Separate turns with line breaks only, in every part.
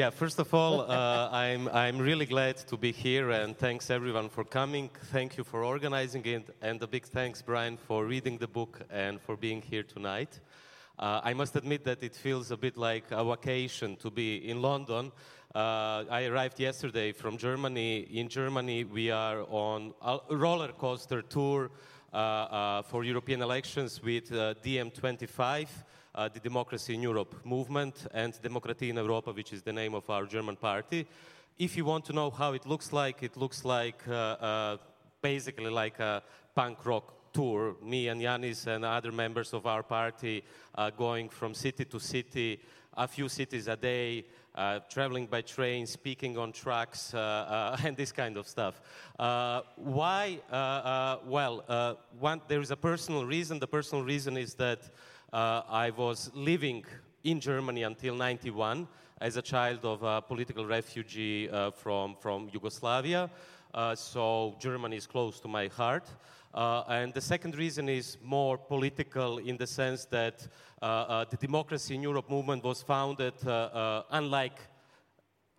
Yeah, first of all, uh, I'm, I'm really glad to be here and thanks everyone for coming. Thank you for organizing it and a big thanks, Brian, for reading the book and for being here tonight. Uh, I must admit that it feels a bit like a vacation to be in London. Uh, I arrived yesterday from Germany. In Germany, we are on a roller coaster tour uh, uh, for European elections with uh, DiEM25 uh, the Democracy in Europe movement and Demokratie in Europa, which is the name of our German party. If you want to know how it looks like, it looks like uh, uh, basically like a punk rock tour. Me and Yanis and other members of our party going from city to city, a few cities a day, uh, traveling by train, speaking on trucks, uh, uh, and this kind of stuff. why? well, one, there is a personal reason. The personal reason is that uh, I was living in Germany until 91 as a child of a political refugee uh, from, from Yugoslavia. Uh, so Germany is close to my heart. Uh, and the second reason is more political in the sense that uh, uh, the Democracy in Europe movement was founded, unlike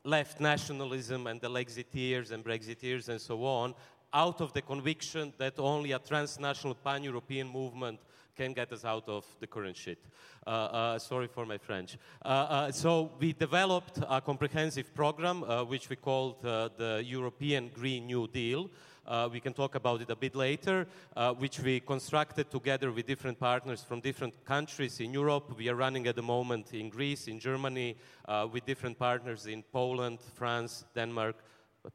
left nationalism and the Lexiteers and Brexiteers and so on, out of the conviction that only a transnational pan-European movement can get us out of the current shit. Uh, uh, sorry for my French. Uh, uh so we developed a comprehensive program uh, which we called uh, the European Green New Deal. we can talk about it a bit later, which we constructed together with different partners from different countries in Europe. We are running at the moment in Greece, in Germany, with different partners in Poland, France, Denmark,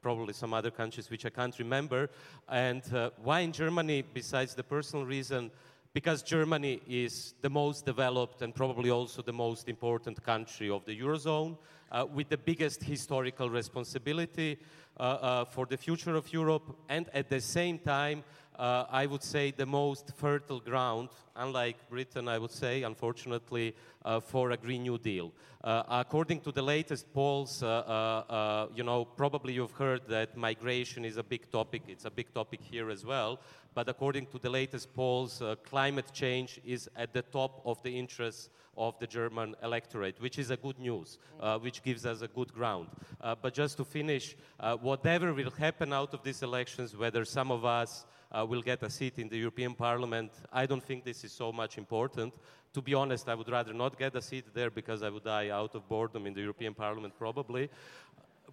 probably some other countries which I can't remember. And uh, why in Germany, besides the personal reason, because Germany is the most developed and probably also the most important country of the Eurozone, uh, with the biggest historical responsibility uh, uh, for the future of Europe, and at the same time, uh, I would say the most fertile ground, unlike Britain, I would say, unfortunately, uh, for a Green New Deal. Uh, according to the latest polls, you know, probably you've heard that migration is a big topic. It's a big topic here as well but according to the latest polls, uh, climate change is at the top of the interests of the German electorate, which is a good news, uh, which gives us a good ground. Uh, but just to finish, uh, whatever will happen out of these elections, whether some of us uh, will get a seat in the European Parliament, I don't think this is so much important. To be honest, I would rather not get a seat there because I would die out of boredom in the European Parliament probably.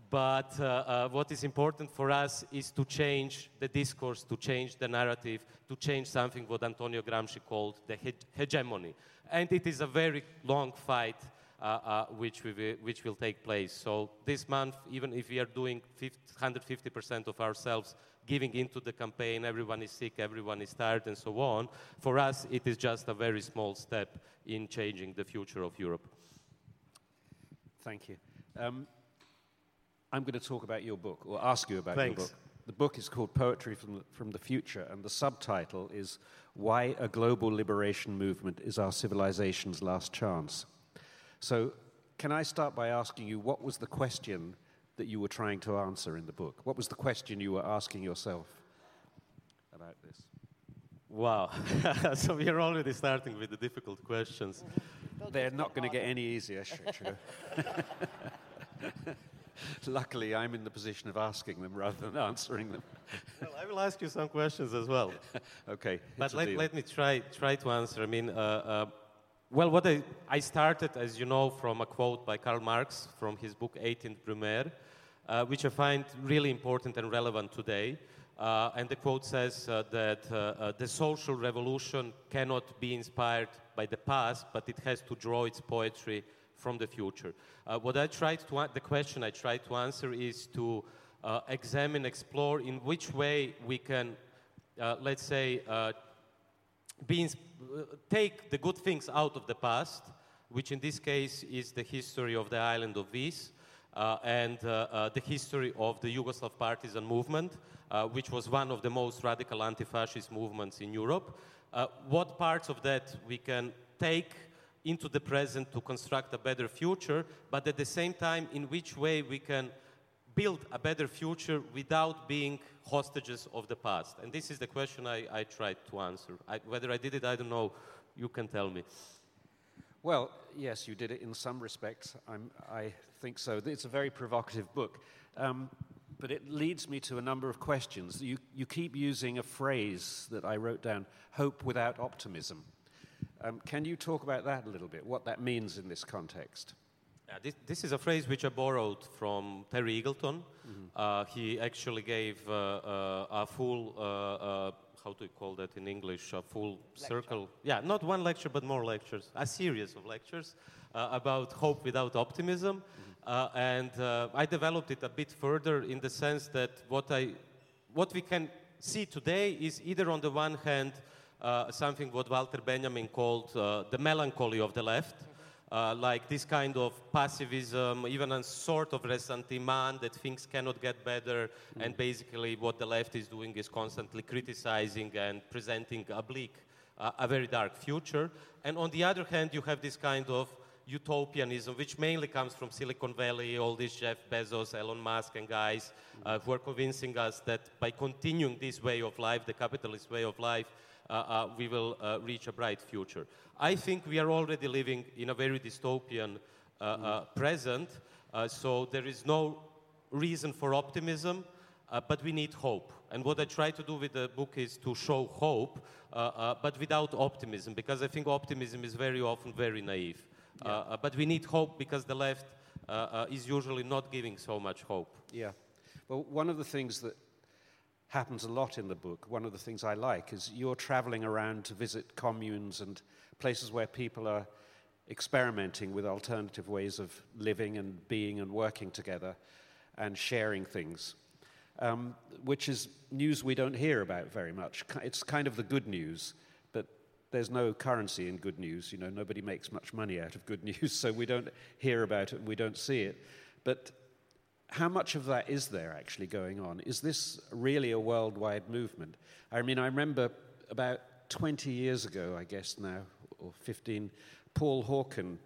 But uh, uh, what is important for us is to change the discourse, to change the narrative, to change something what Antonio Gramsci called the he hegemony. And it is a very long fight uh, uh, which, we, which will take place. So this month, even if we are doing 150% of ourselves giving into the campaign, everyone is sick, everyone is tired, and so on, for us it is just a very small step in changing the future of Europe.
Thank you. Um, I'm going to talk about your book, or ask you about
Thanks.
your book. The book is called Poetry from the, from the Future, and the subtitle is Why a Global Liberation Movement is Our Civilization's Last Chance. So, can I start by asking you what was the question that you were trying to answer in the book? What was the question you were asking yourself about this?
Wow. so we are already starting with the difficult questions.
They're not going to get any easier, Luckily, I'm in the position of asking them rather than answering them.
well, I will ask you some questions as well.
okay.
But let, let me try, try to answer. I mean, uh, uh, well, what I, I started, as you know, from a quote by Karl Marx from his book 18th Brumaire, uh, which I find really important and relevant today. Uh, and the quote says uh, that uh, uh, the social revolution cannot be inspired by the past, but it has to draw its poetry from the future. Uh, what I tried to, the question I tried to answer is to examine, explore in which way we can, let's say, be take the good things out of the past, which in this case is the history of the island of uh, Uh, and uh, uh, the history of the Yugoslav partisan movement, uh, which was one of the most radical anti-fascist movements in Europe. what parts of that we can take into the present to construct a better future, but at the same time, in which way we can build a better future without being hostages of the past? And this is the question I, I tried to answer. I, whether I did it, I don't know. You can tell me.
Well, yes, you did it in some respects. I'm, I think so. It's a very provocative book. Um, but it leads me to a number of questions. You, you keep using a phrase that I wrote down hope without optimism. Um, can you talk about that a little bit, what that means in this context?
Yeah, this, this, is a phrase which I borrowed from Terry Eagleton. Mm-hmm. Uh, he actually gave uh, uh, a full, uh, uh, how do you call that in English, a full lecture. circle. Yeah, not one lecture, but more lectures, a series of lectures uh, about hope without optimism. Mm-hmm. Uh, and uh, I developed it a bit further in the sense that what, I, what we can see today is either on the one hand uh, something what Walter Benjamin called uh, the melancholy of the left, uh, like this kind of passivism, even a sort of ressentiment that things cannot get better, mm. and basically what the left is doing is constantly criticizing and presenting a bleak, uh, a very dark future. And on the other hand, you have this kind of utopianism, which mainly comes from Silicon Valley, all these Jeff Bezos, Elon Musk, and guys uh, who are convincing us that by continuing this way of life, the capitalist way of life, we will uh, reach a bright future. I think we are already living in a very dystopian uh, uh, present, so there is no reason for optimism, but we need hope. And what I try to do with the book is to show hope, but without optimism, because I think optimism is very often very naive. Yeah. Uh, uh, but we need hope because the left uh, is usually not giving so much hope.
Yeah. Well, one of the things that happens a lot in the book, one of the things I like, is you're traveling around to visit communes and places where people are experimenting with alternative ways of living and being and working together and sharing things, um, which is news we don't hear about very much. It's kind of the good news but there's no currency in good news. You know, nobody makes much money out of good news, so we don't hear about it and we don't see it. But how much of that is there actually going on? Is this really a worldwide movement? I mean, I remember about 20 years ago, I guess now, or 15, Paul Hawken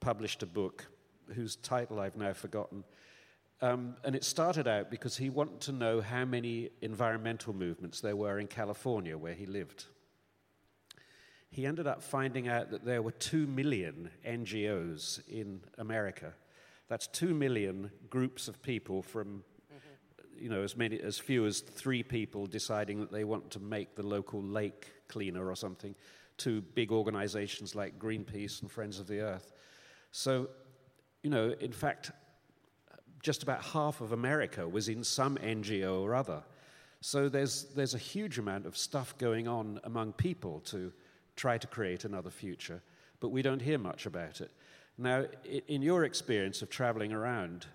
published a book whose title I've now forgotten. Um, and it started out because he wanted to know how many environmental movements there were in California, where he lived he ended up finding out that there were 2 million NGOs in America. That's 2 million groups of people from, you know, as, many, as few as three people deciding that they want to make the local lake cleaner or something, to big organizations like Greenpeace and Friends of the Earth. So, you know, in fact, just about half of America was in some NGO or other. So there's, there's a huge amount of stuff going on among people to try to create another future, but we don't hear much about it. Now, in your experience of traveling around,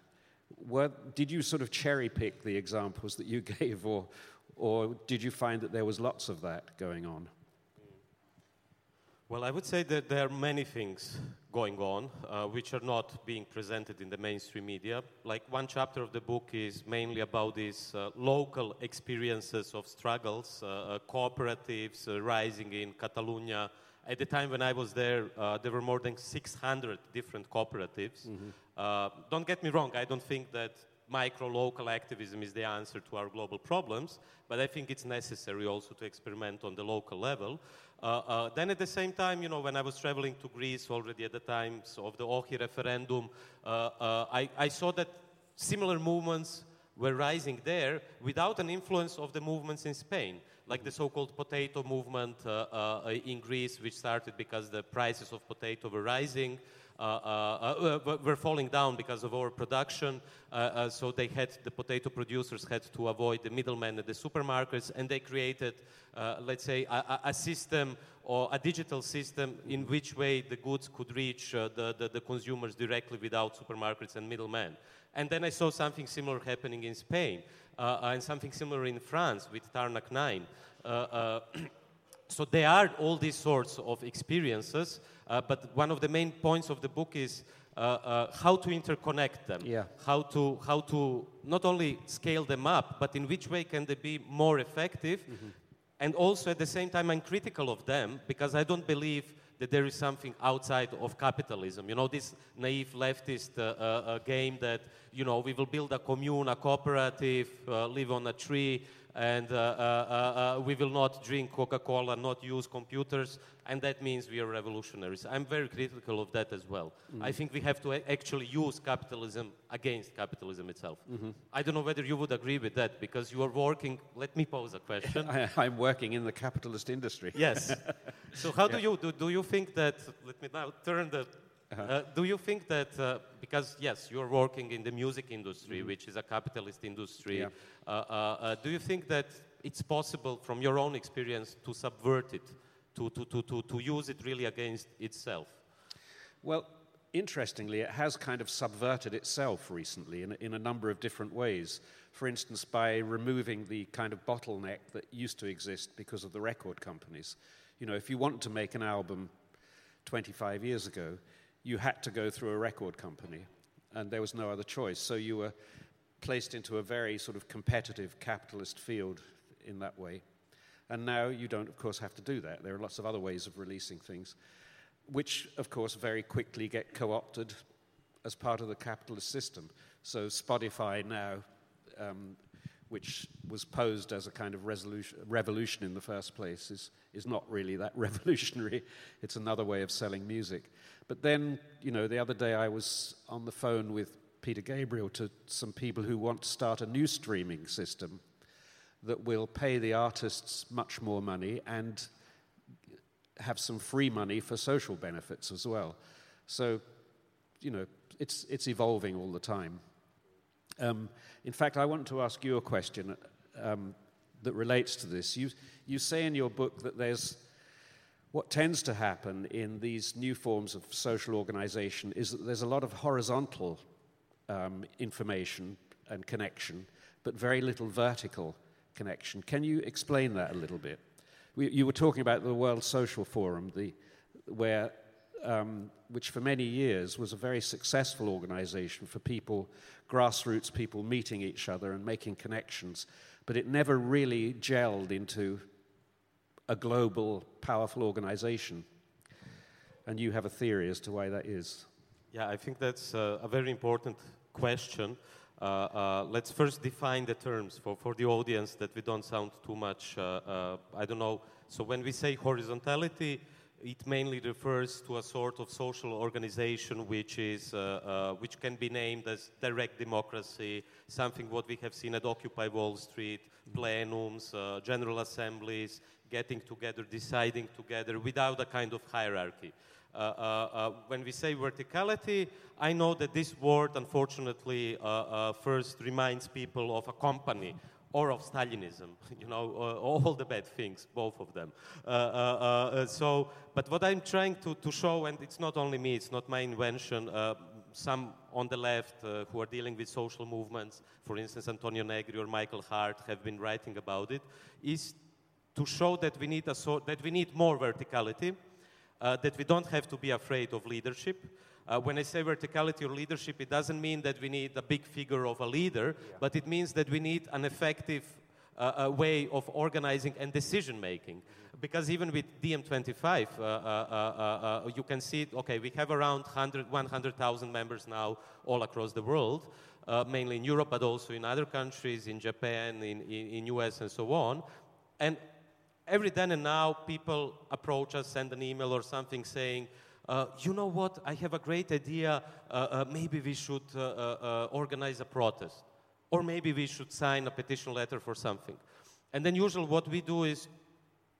did you sort of cherry pick the examples that you gave, or, or did you find that there was lots of that going on?
Well, I would say that there are many things going on uh, which are not being presented in the mainstream media. Like one chapter of the book is mainly about these uh, local experiences of struggles, uh, uh cooperatives uh, rising in Catalonia. At the time when I was there, uh, there were more than 600 different cooperatives. Mm-hmm. don't get me wrong, I don't think that micro local activism is the answer to our global problems, but I think it's necessary also to experiment on the local level. Uh, uh, then at the same time, you know, when I was traveling to Greece already at the times of the Ohi referendum, uh, I, I saw that similar movements were rising there without an influence of the movements in Spain, like the so-called potato movement uh, uh, in Greece, which started because the prices of potato were rising. Uh, uh, uh, were falling down because of overproduction. so they had the potato producers had to avoid the middlemen at the supermarkets, and they created, let's say, a, a, system or a digital system in which way the goods could reach the, the, the consumers directly without supermarkets and middlemen. And then I saw something similar happening in Spain uh, and something similar in France with Tarnac 9. Uh, uh, so there are all these sorts of experiences uh, but one of the main points of the book is uh, uh, how to interconnect them,
yeah.
how, to, how to not only scale them up, but in which way can they be more effective. Mm-hmm. And also at the same time, I'm critical of them because I don't believe that there is something outside of capitalism. You know, this naive leftist uh, uh, uh game that, you know, we will build a commune, a cooperative, uh, live on a tree, and uh, uh, uh, we will not drink Coca Cola, not use computers, and that means we are revolutionaries. I'm very critical of that as well. Mm. I think we have to actually use capitalism against capitalism itself. Mm-hmm. I don't know whether you would agree with that because you are working. Let me pose a question.
I, am working in the capitalist industry.
Yes. so, how yeah. do you do? Do you think that? Let me now turn the. Uh, do you think that, uh, because yes, you're working in the music industry, mm-hmm. which is a capitalist industry, yeah. uh, uh, uh do you think that it's possible from your own experience to subvert it, to, to, to, to, to use it really against itself?
Well, interestingly, it has kind of subverted itself recently in, in a number of different ways. For instance, by removing the kind of bottleneck that used to exist because of the record companies. You know, if you want to make an album 25 years ago, you had to go through a record company, and there was no other choice. So you were placed into a very sort of competitive capitalist field in that way. And now you don't, of course, have to do that. There are lots of other ways of releasing things, which, of course, very quickly get co opted as part of the capitalist system. So Spotify now um, which was posed as a kind of revolution in the first place, is, is not really that revolutionary. It's another way of selling music. But then, you know, the other day I was on the phone with Peter Gabriel to some people who want to start a new streaming system that will pay the artists much more money and have some free money for social benefits as well. So, you know, it's, it's evolving all the time. Um, in fact, I want to ask you a question um, that relates to this. You, you say in your book that there's what tends to happen in these new forms of social organization is that there's a lot of horizontal um, information and connection, but very little vertical connection. Can you explain that a little bit? We, you were talking about the World Social Forum, the, where um, which for many years was a very successful organization for people, grassroots people meeting each other and making connections, but it never really gelled into a global, powerful organization. And you have a theory as to why that is.
Yeah, I think that's uh, a very important question. Uh, uh, let's first define the terms for, for the audience that we don't sound too much, uh, uh, I don't know. So when we say horizontality, it mainly refers to a sort of social organization which, is, uh, uh, which can be named as direct democracy, something what we have seen at Occupy Wall Street, plenums, uh, general assemblies, getting together, deciding together without a kind of hierarchy. Uh, uh, uh, when we say verticality, I know that this word, unfortunately, first reminds people of a company or of Stalinism, you know, uh, all the bad things, both of them. Uh, uh, uh, so, but what I'm trying to, to show, and it's not only me, it's not my invention, uh, some on the left uh, who are dealing with social movements, for instance, Antonio Negri or Michael Hardt have been writing about it, is to show that we need, a so, that we need more verticality, that we don't have to be afraid of leadership, uh, when I say verticality or leadership, it doesn't mean that we need a big figure of a leader, yeah. but it means that we need an effective uh, way of organizing and decision making. Mm-hmm. Because even with DiEM25, uh, uh, uh, you can see, okay, we have around 100, 100,000 members now all across the world, mainly in Europe, but also in other countries, in Japan, in, in, in US, and so on. And every then and now, people approach us, send an email or something saying, uh, you know what, I have a great idea, uh, uh, maybe we should uh, organize a protest, or maybe we should sign a petition letter for something. And then usually what we do is,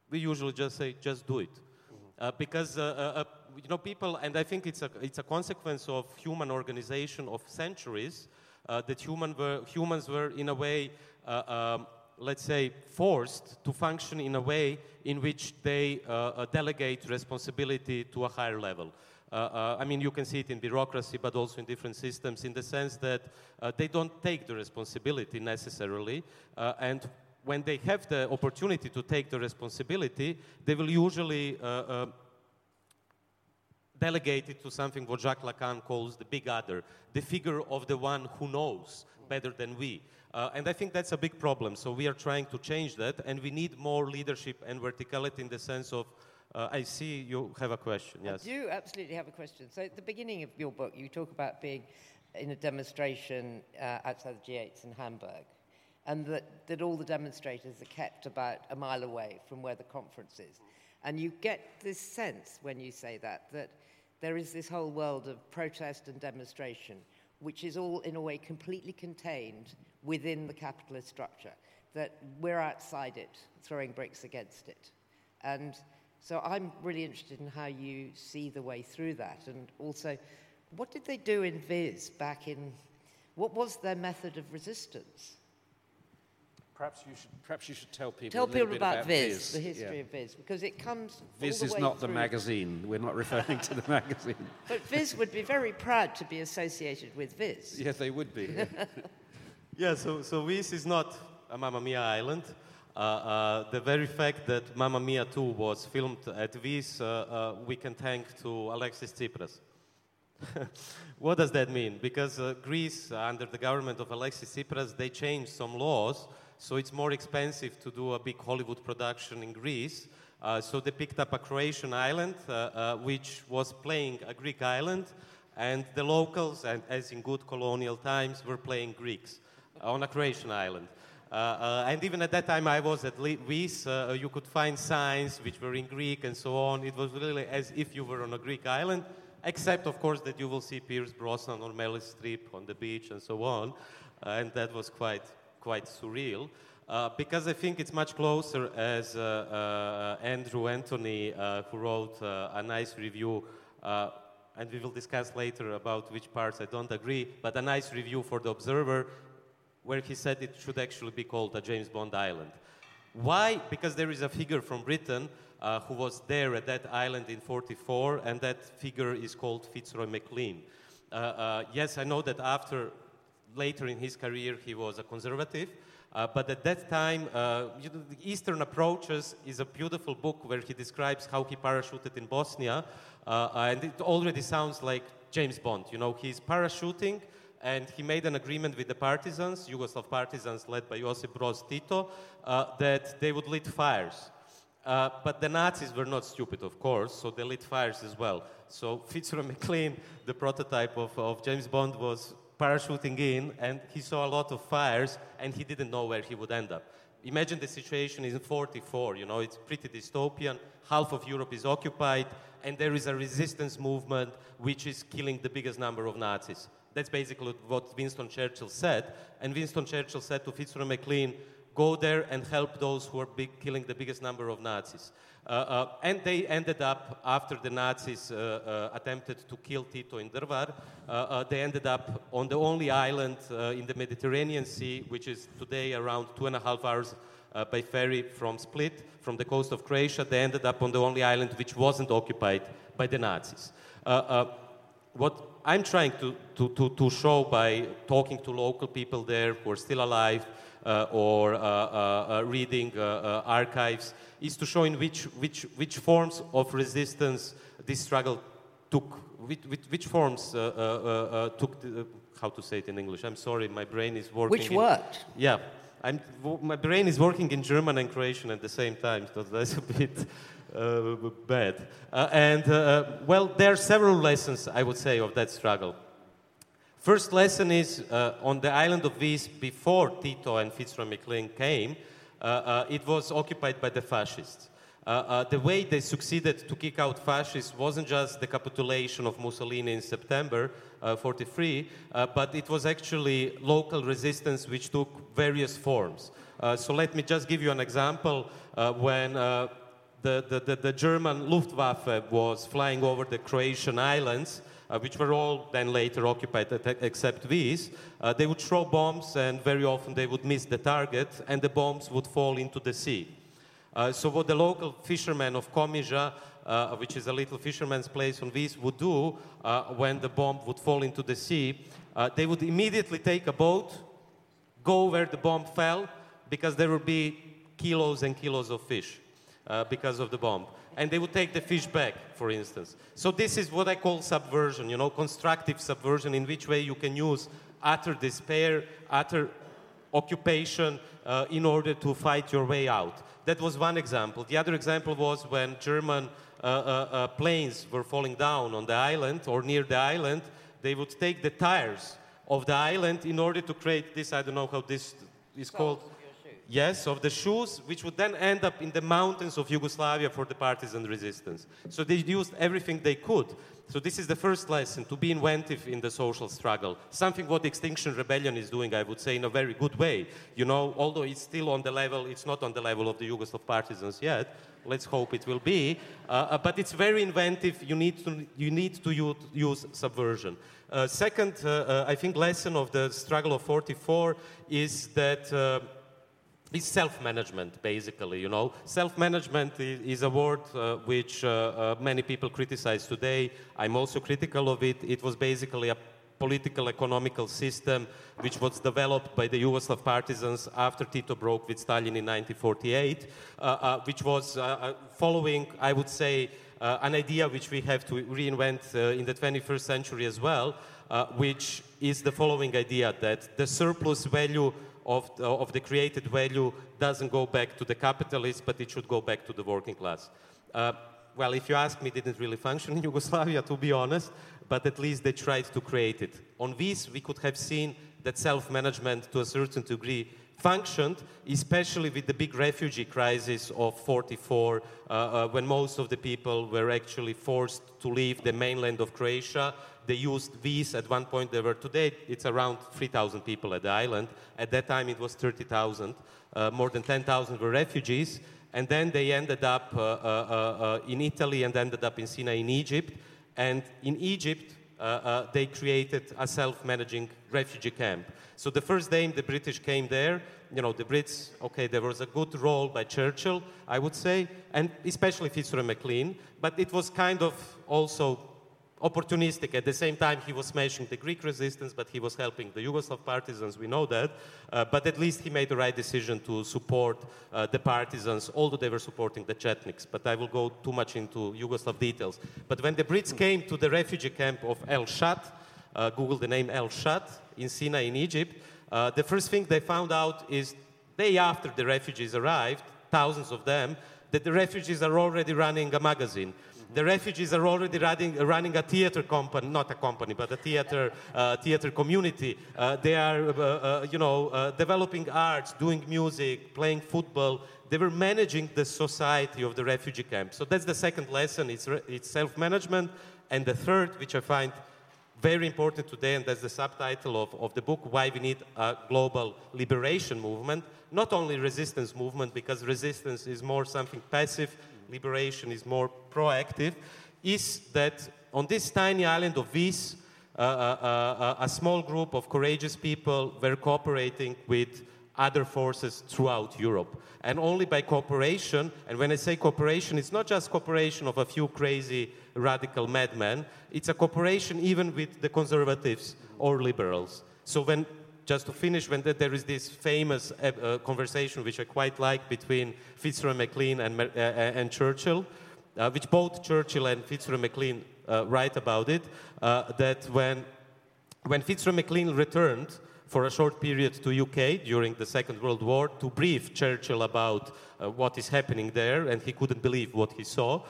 we usually just say, just do it. Mm-hmm. because, you know, people, and I think it's a, it's a consequence of human organization of centuries, that human were, humans were in a way um, let's say, forced to function in a way in which they uh, uh, delegate responsibility to a higher level. Uh, uh, I mean, you can see it in bureaucracy, but also in different systems, in the sense that uh, they don't take the responsibility necessarily, and when they have the opportunity to take the responsibility, they will usually delegate it to something what Jacques Lacan calls the big other, the figure of the one who knows better than we. Uh, and I think that's a big problem. So we are trying to change that, and we need more leadership and verticality in the sense of. Uh, I see you have a question. Yes.
I do absolutely have a question. So at the beginning of your book, you talk about being in a demonstration uh, outside the G8 in Hamburg. and that, that all the demonstrators are kept about a mile away from where the conference is. And you get this sense when you say that, that there is this whole world of protest and demonstration, which is all in a way completely contained within the capitalist structure, that we're outside it, throwing bricks against it. And so I'm really interested in how you see the way through that. And also, what did they do in Vis back in, what was their method of resistance?
Perhaps you should, perhaps you should tell people
Tell
a
people
bit
about,
about
Viz,
Viz,
the history
yeah.
of Viz, because it comes. all
Viz
the
is
way
not the magazine. We're not referring to the magazine.
But Viz would be very proud to be associated with Viz.
Yes, they would be.
Yeah, so, so this is not a Mamma Mia island. Uh, uh, the very fact that Mamma Mia 2 was filmed at this, uh, uh, we can thank to Alexis Tsipras. what does that mean? Because uh, Greece, under the government of Alexis Tsipras, they changed some laws, so it's more expensive to do a big Hollywood production in Greece. Uh, so they picked up a Croatian island, uh, uh, which was playing a Greek island, and the locals, and as in good colonial times, were playing Greeks on a Croatian island. Uh, uh, and even at that time, I was at Vis. Uh, you could find signs which were in Greek and so on. It was really as if you were on a Greek island, except, of course, that you will see Pierce Brosnan or Meryl Streep on the beach and so on. Uh, and that was quite, quite surreal. Uh, because I think it's much closer, as uh, uh, Andrew Anthony, uh, who wrote uh, a nice review, uh, and we will discuss later about which parts I don't agree, but a nice review for the Observer, where he said it should actually be called a James Bond island. Why? Because there is a figure from Britain who was there at that island in 44, and that figure is called Fitzroy MacLean. Yes, I know that after, later in his career, he was a conservative, uh, but at that time, uh, you know, Eastern Approaches is a beautiful book where he describes how he parachuted in Bosnia, uh, and it already sounds like James Bond. You know, he's parachuting, and he made an agreement with the partisans, Yugoslav partisans led by Josip Broz Tito, uh, that they would lit fires. Uh, but the Nazis were not stupid, of course, so they lit fires as well. So Fitzroy MacLean, the prototype of, of James Bond, was parachuting in, and he saw a lot of fires, and he didn't know where he would end up. Imagine the situation in 44, you know, it's pretty dystopian. Half of Europe is occupied, and there is a resistance movement which is killing the biggest number of Nazis. That's basically what Winston Churchill said. And Winston Churchill said to Fitzroy MacLean, go there and help those who are big, killing the biggest number of Nazis. Uh, uh, and they ended up, after the Nazis uh, uh attempted to kill Tito in Drvar, uh, uh, they ended up on the only island in the Mediterranean Sea, which is today around two and a half hours by ferry from Split, from the coast of Croatia. They ended up on the only island which wasn't occupied by the Nazis. what I'm trying to, to, to, to, show by talking to local people there who are still alive or uh, uh, uh reading uh, archives is to show in which, which, which forms of resistance this struggle took, which, which, which forms took, the, how to say it in English, I'm sorry, my brain is working.
Which
in,
worked?
Yeah. I'm, my brain is working in German and Croatian at the same time, so that's a bit uh, bad. Uh, and, uh, well, there are several lessons, I would say, of that struggle. First lesson is uh, on the island of Vis, before Tito and Fitzroy MacLean came, uh, uh, it was occupied by the fascists. the way they succeeded to kick out fascists wasn't just the capitulation of Mussolini in September uh, 43, but it was actually local resistance which took various forms. so let me just give you an example. when the, the, the, the, German Luftwaffe was flying over the Croatian islands, uh, which were all then later occupied except these. Uh, they would throw bombs, and very often they would miss the target, and the bombs would fall into the sea. Uh, so what the local fishermen of Komiža, uh, which is a little fisherman's place on Vis, would do uh, when the bomb would fall into the sea, uh, they would immediately take a boat, go where the bomb fell, because there would be kilos and kilos of fish uh, because of the bomb. And they would take the fish back, for instance. So this is what I call subversion, you know, constructive subversion, in which way you can use utter despair, utter occupation uh, in order to fight your way out. That was one example. The other example was when German uh, uh, uh planes were falling down on the island or near the island, they would take the tires of the island in order to create this, I don't know how this is called Yes, of the shoes, which would then end up in the mountains of Yugoslavia for the partisan resistance. So they used everything they could. So this is the first lesson, to be inventive in the social struggle. Something what Extinction Rebellion is doing, I would say, in a very good way. You know, although it's still on the level, it's not on the level of the Yugoslav partisans yet. Let's hope it will be. Uh, uh but it's very inventive. You need to, you need to use, subversion. Uh, second, uh, uh I think, lesson of the struggle of 44 is that is self-management, basically. You know, self-management is, a word uh, which uh, uh, many people criticize today. I'm also critical of it. It was basically a political economical system which was developed by the Yugoslav partisans after Tito broke with Stalin in 1948, uh, uh, which was uh, following, I would say, an idea which we have to reinvent in the 21st century as well, which is the following idea that the surplus value of the, of the created value doesn't go back to the capitalists, but it should go back to the working class. Uh, well, if you ask me, it didn't really function in Yugoslavia, to be honest, but at least they tried to create it. On this, we could have seen that self-management, to a certain degree, functioned, especially with the big refugee crisis of 44, uh, uh, when most of the people were actually forced to leave the mainland of Croatia they used these at one point. They were today it's around 3,000 people at the island. At that time it was 30,000. Uh, more than 10,000 were refugees, and then they ended up uh, uh, uh, in Italy and ended up in Sinai in Egypt. And in Egypt uh, they created a self-managing refugee camp. So the first day the British came there, you know, the Brits, okay, there was a good role by Churchill, I would say, and especially Fitzroy MacLean, but it was kind of also opportunistic. At the same time, he was smashing the Greek resistance, but he was helping the Yugoslav partisans, we know that. Uh, but at least he made the right decision to support uh, the partisans, although they were supporting the Chetniks. But I will go too much into Yugoslav details. But when the Brits came to the refugee camp of El Shatt, uh, Google the name El Shatt in Sinai in Egypt, uh, the first thing they found out is day after the refugees arrived, thousands of them, that the refugees are already running a magazine the refugees are already running, running a theater company, not a company, but a theater, uh, theater community. Uh, they are, uh, uh you know, uh, developing arts, doing music, playing football. They were managing the society of the refugee camp. So that's the second lesson, it's, it's self-management. And the third, which I find very important today, and that's the subtitle of, of the book, Why We Need a Global Liberation Movement. Not only resistance movement, because resistance is more something passive, liberation is more proactive, is that on this tiny island of Vis, uh, uh, uh, a small group of courageous people were cooperating with other forces throughout Europe. And only by cooperation, and when I say cooperation, it's not just cooperation of a few crazy radical madmen, it's a cooperation even with the conservatives or liberals. So when just to finish, when there is this famous uh, uh, conversation, which I quite like, between Fitzroy MacLean and, uh, uh, and Churchill, uh, which both Churchill and Fitzroy MacLean uh, write about it, that when, when Fitzroy MacLean returned for a short period to UK during the Second World War to brief Churchill about what is happening there, and he couldn't believe what he saw,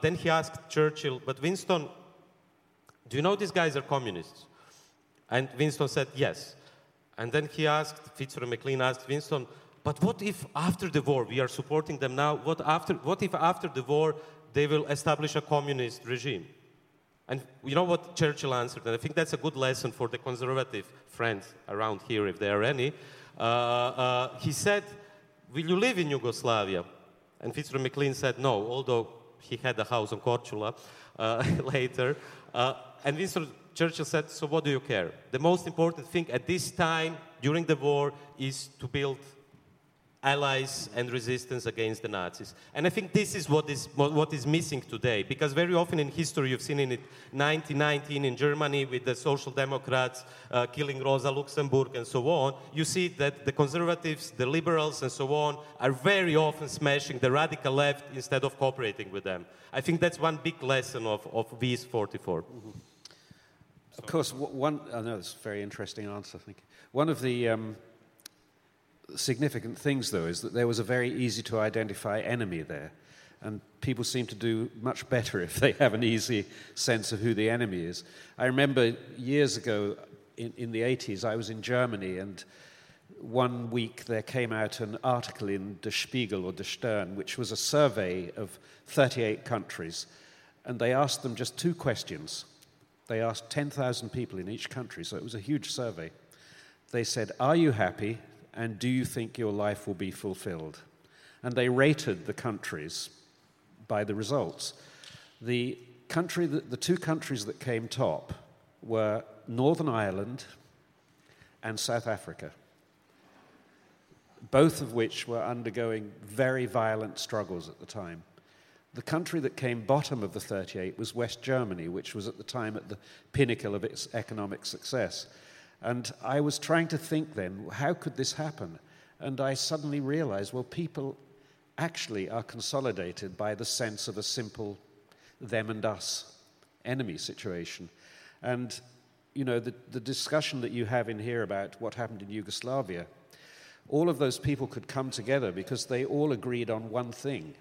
then he asked Churchill, but Winston, do you know these guys are communists? And Winston said yes. And then he asked, Fitzroy MacLean asked Winston, but what if after the war, we are supporting them now, what, after, what if after the war they will establish a communist regime? And you know what Churchill answered? And I think that's a good lesson for the conservative friends around here, if there are any. Uh, uh, he said, Will you live in Yugoslavia? And Fitzroy MacLean said no, although he had a house on Korčula uh, later. Uh, and Winston Churchill said, So what do you care? The most important thing at this time, during the war, is to build allies and resistance against the Nazis. And I think this is what is, what is missing today, because very often in history you've seen in it 1919 in Germany with the Social Democrats uh, killing Rosa Luxemburg and so on, you see that the conservatives, the liberals and so on are very often smashing the radical left instead of cooperating with them. I think that's one big lesson of, of Vis 44. Mm-hmm.
Of course, one, I know it's a very interesting answer, thank you. One of the um, significant things, though, is that there was a very easy to identify enemy there. And people seem to do much better if they have an easy sense of who the enemy is. I remember years ago in, in the 80s, I was in Germany, and one week there came out an article in Der Spiegel or Der Stern, which was a survey of 38 countries, and they asked them just two questions. They asked 10,000 people in each country, so it was a huge survey. They said, Are you happy, and do you think your life will be fulfilled? And they rated the countries by the results. The, country that, the two countries that came top were Northern Ireland and South Africa both of which were undergoing very violent struggles at the time. The country that came bottom of the 38 was West Germany, which was at the time at the pinnacle of its economic success. And I was trying to think then, how could this happen? And I suddenly realized, well, people actually are consolidated by the sense of a simple them and us enemy situation. And, you know, the, the discussion that you have in here about what happened in Yugoslavia all of those people could come together because they all agreed on one thing,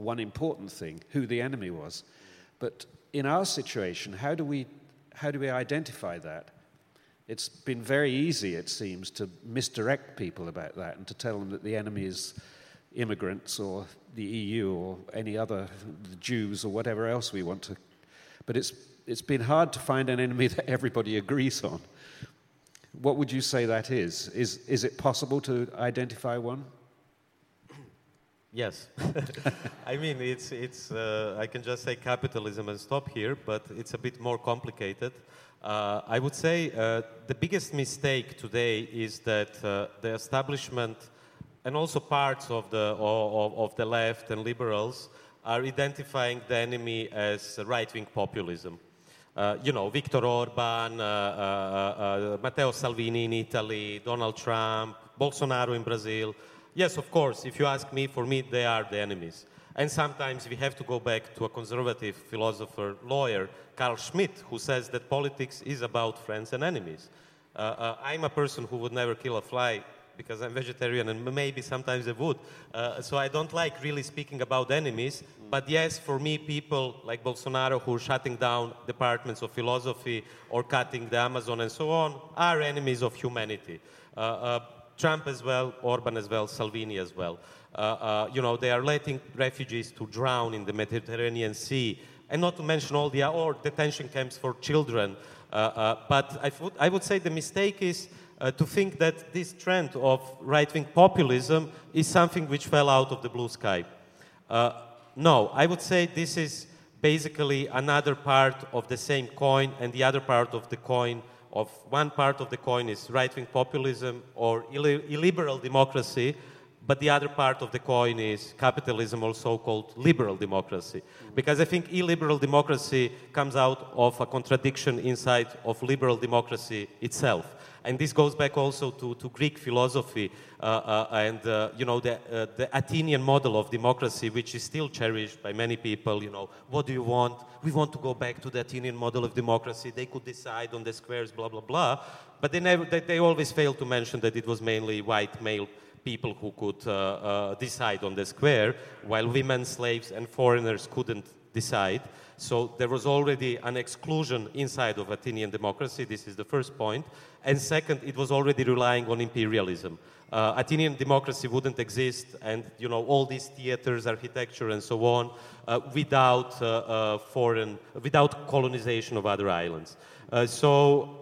one important thing, who the enemy was. But in our situation, how do we, how do we identify that? It's been very easy, it seems, to misdirect people about that and to tell them that the enemy is immigrants or the EU or any other, the Jews or whatever else we want to. But it's, it's been hard to find an enemy that everybody agrees on. What would you say that is? Is, is it possible to identify one?
Yes. I mean, it's, it's, uh, I can just say capitalism and stop here, but it's a bit more complicated. Uh, I would say uh, the biggest mistake today is that uh, the establishment and also parts of the, of, of the left and liberals are identifying the enemy as right wing populism. Uh, you know, Viktor Orban, uh, Matteo Salvini in Italy, Donald Trump, Bolsonaro in Brazil. Yes, of course, if you ask me, for me, they are the enemies. And sometimes we have to go back to a conservative philosopher, lawyer, Carl Schmitt, who says that politics is about friends and enemies. Uh, uh, I'm a person who would never kill a fly because I'm vegetarian and maybe sometimes I would. Uh, so I don't like really speaking about enemies. But yes, for me, people like Bolsonaro who are shutting down departments of philosophy or cutting the Amazon and so on are enemies of humanity. Uh, uh, Trump as well, Orban as well, Salvini as well. Uh, uh, you know, they are letting refugees to drown in the Mediterranean Sea, and not to mention all the or detention camps for children. Uh, but I, I would say the mistake is uh, to think that this trend of right wing populism is something which fell out of the blue sky. Uh, no, I would say this is basically another part of the same coin, and the other part of the coin of one part of the coin is right wing populism or illiberal democracy, but the other part of the coin is capitalism, also called liberal democracy. Because I think illiberal democracy comes out of a contradiction inside of liberal democracy itself. And this goes back also to, to Greek philosophy uh, uh, and, uh, you know, the, the Athenian model of democracy, which is still cherished by many people. You know, what do you want? We want to go back to the Athenian model of democracy. They could decide on the squares, blah, blah, blah. But they, never, they, they always fail to mention that it was mainly white male people who could uh, uh, decide on the square, while women, slaves, and foreigners couldn't decide. So there was already an exclusion inside of Athenian democracy. This is the first point. And second, it was already relying on imperialism. Uh, Athenian democracy wouldn't exist, and you know all these theaters, architecture, and so on, uh, without uh, uh foreign, without colonization of other islands. Uh, so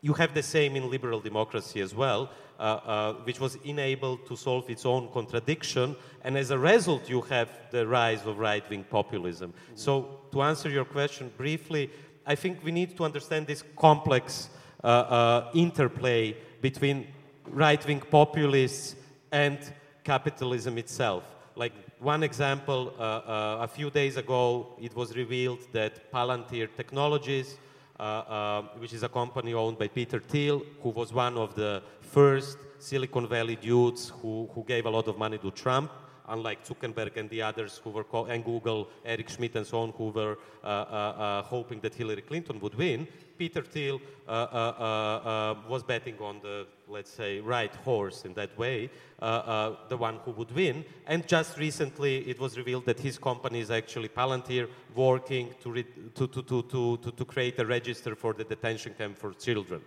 you have the same in liberal democracy as well. Uh, uh, which was enabled to solve its own contradiction. And as a result, you have the rise of right wing populism. Mm-hmm. So, to answer your question briefly, I think we need to understand this complex uh, interplay between right wing populists and capitalism itself. Like one example, uh, uh, a few days ago, it was revealed that Palantir Technologies, uh, which is a company owned by Peter Thiel, who was one of the first Silicon Valley dudes who, who gave a lot of money to Trump, unlike Zuckerberg and the others who were, call, and Google, Eric Schmidt and so on, who were uh, uh, uh, hoping that Hillary Clinton would win. Peter Thiel uh, uh, uh, was betting on the, let's say, right horse in that way, the one who would win. And just recently, it was revealed that his company is actually Palantir, working to, to, to, to, to, to create a register for the detention camp for children.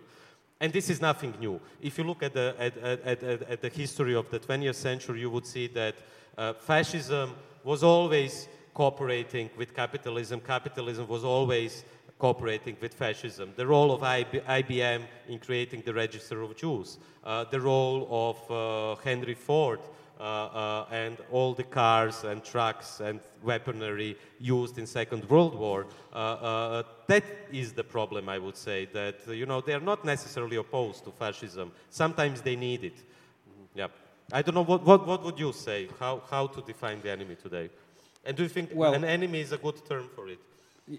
And this is nothing new. If you look at the, at, at, at, at the history of the 20th century, you would see that uh, fascism was always cooperating with capitalism. Capitalism was always cooperating with fascism. The role of IBM in creating the Register of Jews, uh, the role of uh, Henry Ford and all the cars and trucks and weaponry used in Second World War. Uh, that is the problem, I would say, that, you know, they're not necessarily opposed to fascism. Sometimes they need it. Mm-hmm. Yeah. I don't know, what, what, what would you say? How, how to define the enemy today? And do you think well, an enemy is a good term for it?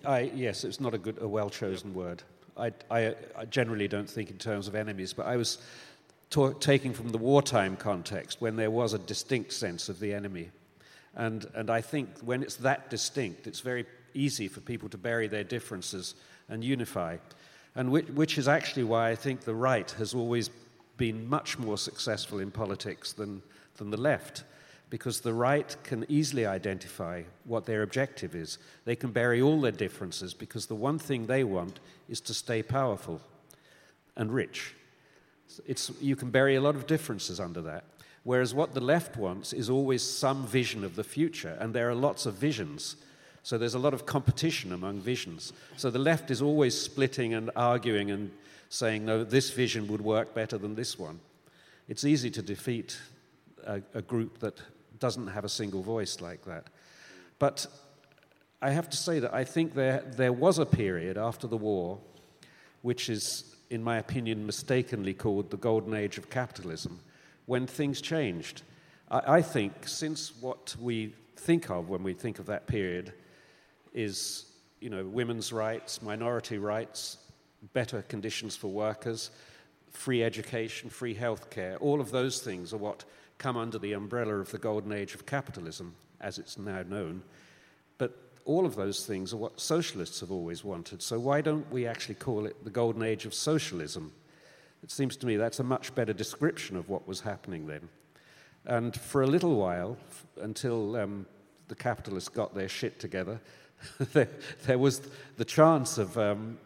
I, yes, it's not a good, a well-chosen yeah. word. I, I, I, generally don't think in terms of enemies, but I was taking from the wartime context when there was a distinct sense of the enemy. And, and I think when it's that distinct, it's very easy for people to bury their differences and unify. And which, which is actually why I think the right has always been much more successful in politics than, than the left, because the right can easily identify what their objective is. They can bury all their differences because the one thing they want is to stay powerful and rich. It's, you can bury a lot of differences under that. Whereas what the left wants is always some vision of the future, and there are lots of visions. So there's a lot of competition among visions. So the left is always splitting and arguing and saying, no, this vision would work better than this one. It's easy to defeat a, a group that doesn't have a single voice like that. But I have to say that I think there, there was a period after the war which is in my opinion, mistakenly called the golden age of capitalism, when things changed. I, I think since what we think of when we think of that period is, you know, women's rights, minority rights, better conditions for workers, free education, free health care, all of those things are what come under the umbrella of the golden age of capitalism, as it's now known. All of those things are what socialists have always wanted. So why don't we actually call it the golden age of socialism? It seems to me that's a much better description of what was happening then. And for a little while, until um, the capitalists got their shit together, there, there, was the chance of um,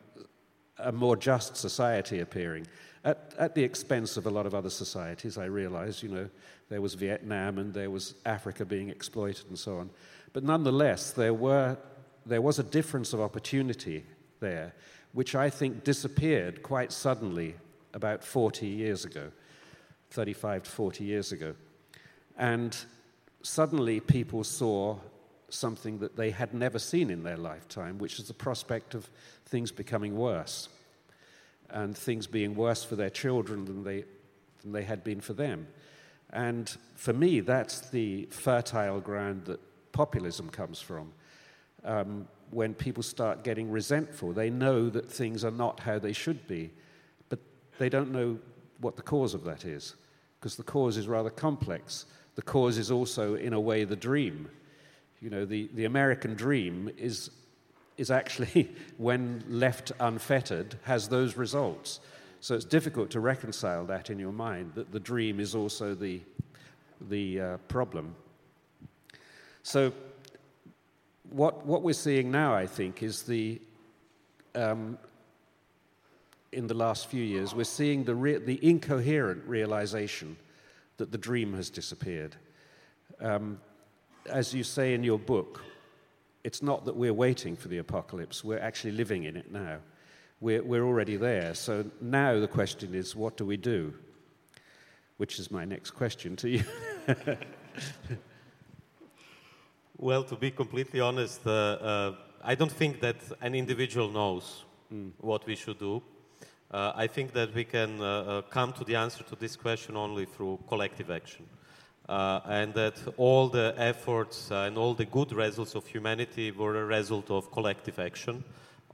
a more just society appearing. At, at, the expense of a lot of other societies, I realize, you know, there was Vietnam and there was Africa being exploited and so on. But nonetheless, there, were, there was a difference of opportunity there, which I think disappeared quite suddenly about 40 years ago, 35 to 40 years ago. And suddenly people saw something that they had never seen in their lifetime, which is the prospect of things becoming worse and things being worse for their children than they, than they had been for them. And for me, that's the fertile ground that populism comes from. Um, when people start getting resentful, they know that things are not how they should be, but they don't know what the cause of that is, because the cause is rather complex. The cause is also, in a way, the dream. You know, the, the American dream is, is actually, when left unfettered, has those results. So it's difficult to reconcile that in your mind, that the dream is also the, the uh, problem. So, what, what we're seeing now, I think, is the, um, in the last few years, we're seeing the, re- the incoherent realization that the dream has disappeared. Um, as you say in your book, it's not that we're waiting for the apocalypse, we're actually living in it now. We're, we're already there. So now the question is, what do we do? Which is my next question to you.
Well, to be completely honest, uh, uh, I don't think that an individual knows mm. what we should do. Uh, I think that we can uh, uh, come to the answer to this question only through collective action. Uh, and that all the efforts and all the good results of humanity were a result of collective action,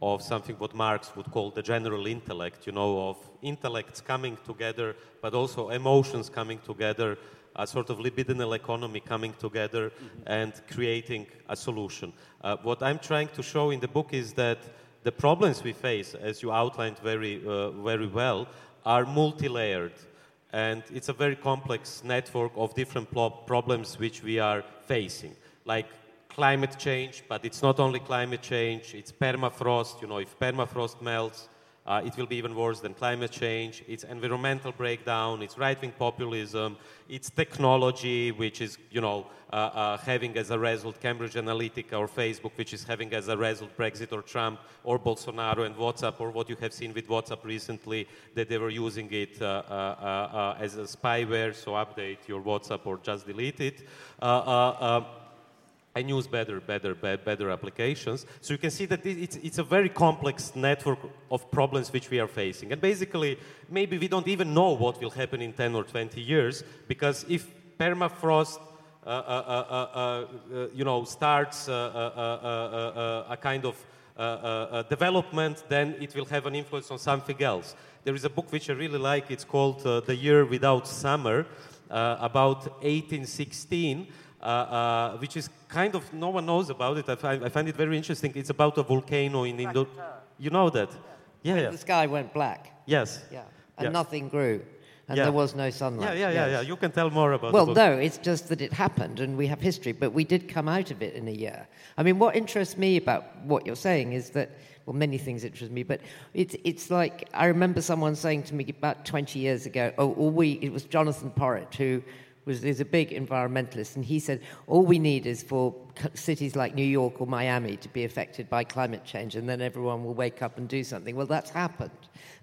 of something what Marx would call the general intellect, you know, of intellects coming together, but also emotions coming together a sort of libidinal economy coming together mm-hmm. and creating a solution. Uh, what I'm trying to show in the book is that the problems we face, as you outlined very, uh, very well, are multi-layered. And it's a very complex network of different problems which we are facing, like climate change, but it's not only climate change, it's permafrost. You know, if permafrost melts, Uh, it will be even worse than climate change. It's environmental breakdown. It's right-wing populism. It's technology, which is, you know, uh, uh, having as a result Cambridge Analytica or Facebook, which is having as a result Brexit or Trump or Bolsonaro and WhatsApp, or what you have seen with WhatsApp recently, that they were using it uh, uh, uh, as a spyware, so update your WhatsApp or just delete it and use better, better, better applications. So you can see that it's, it's a very complex network of problems which we are facing. And basically, maybe we don't even know what will happen in 10 or 20 years, because if permafrost uh, uh, uh, you know, starts a kind of development, then it will have an influence on something else. There is a book which I really like. It's called The Year Without Summer, about 1816, uh, uh, which is kind of no one knows about it. I find, I find it very interesting. It's about a volcano in Indonesia. You know that?
Yeah, yeah. The sky went black.
Yes.
Yeah. And nothing grew. And yeah. there was no sunlight.
Yeah, yeah, yeah, yes. yeah. You can tell more about
Well, no, it's just that it happened and we have history, but we did come out of it in a year. I mean, what interests me about what you're saying is that, well, many things interest me, but it's, it's like I remember someone saying to me about 20 years ago, oh, we, it was Jonathan Porritt who was is a big environmentalist, and he said all we need is for cities like New York or Miami to be affected by climate change, and then everyone will wake up and do something. Well, that's happened,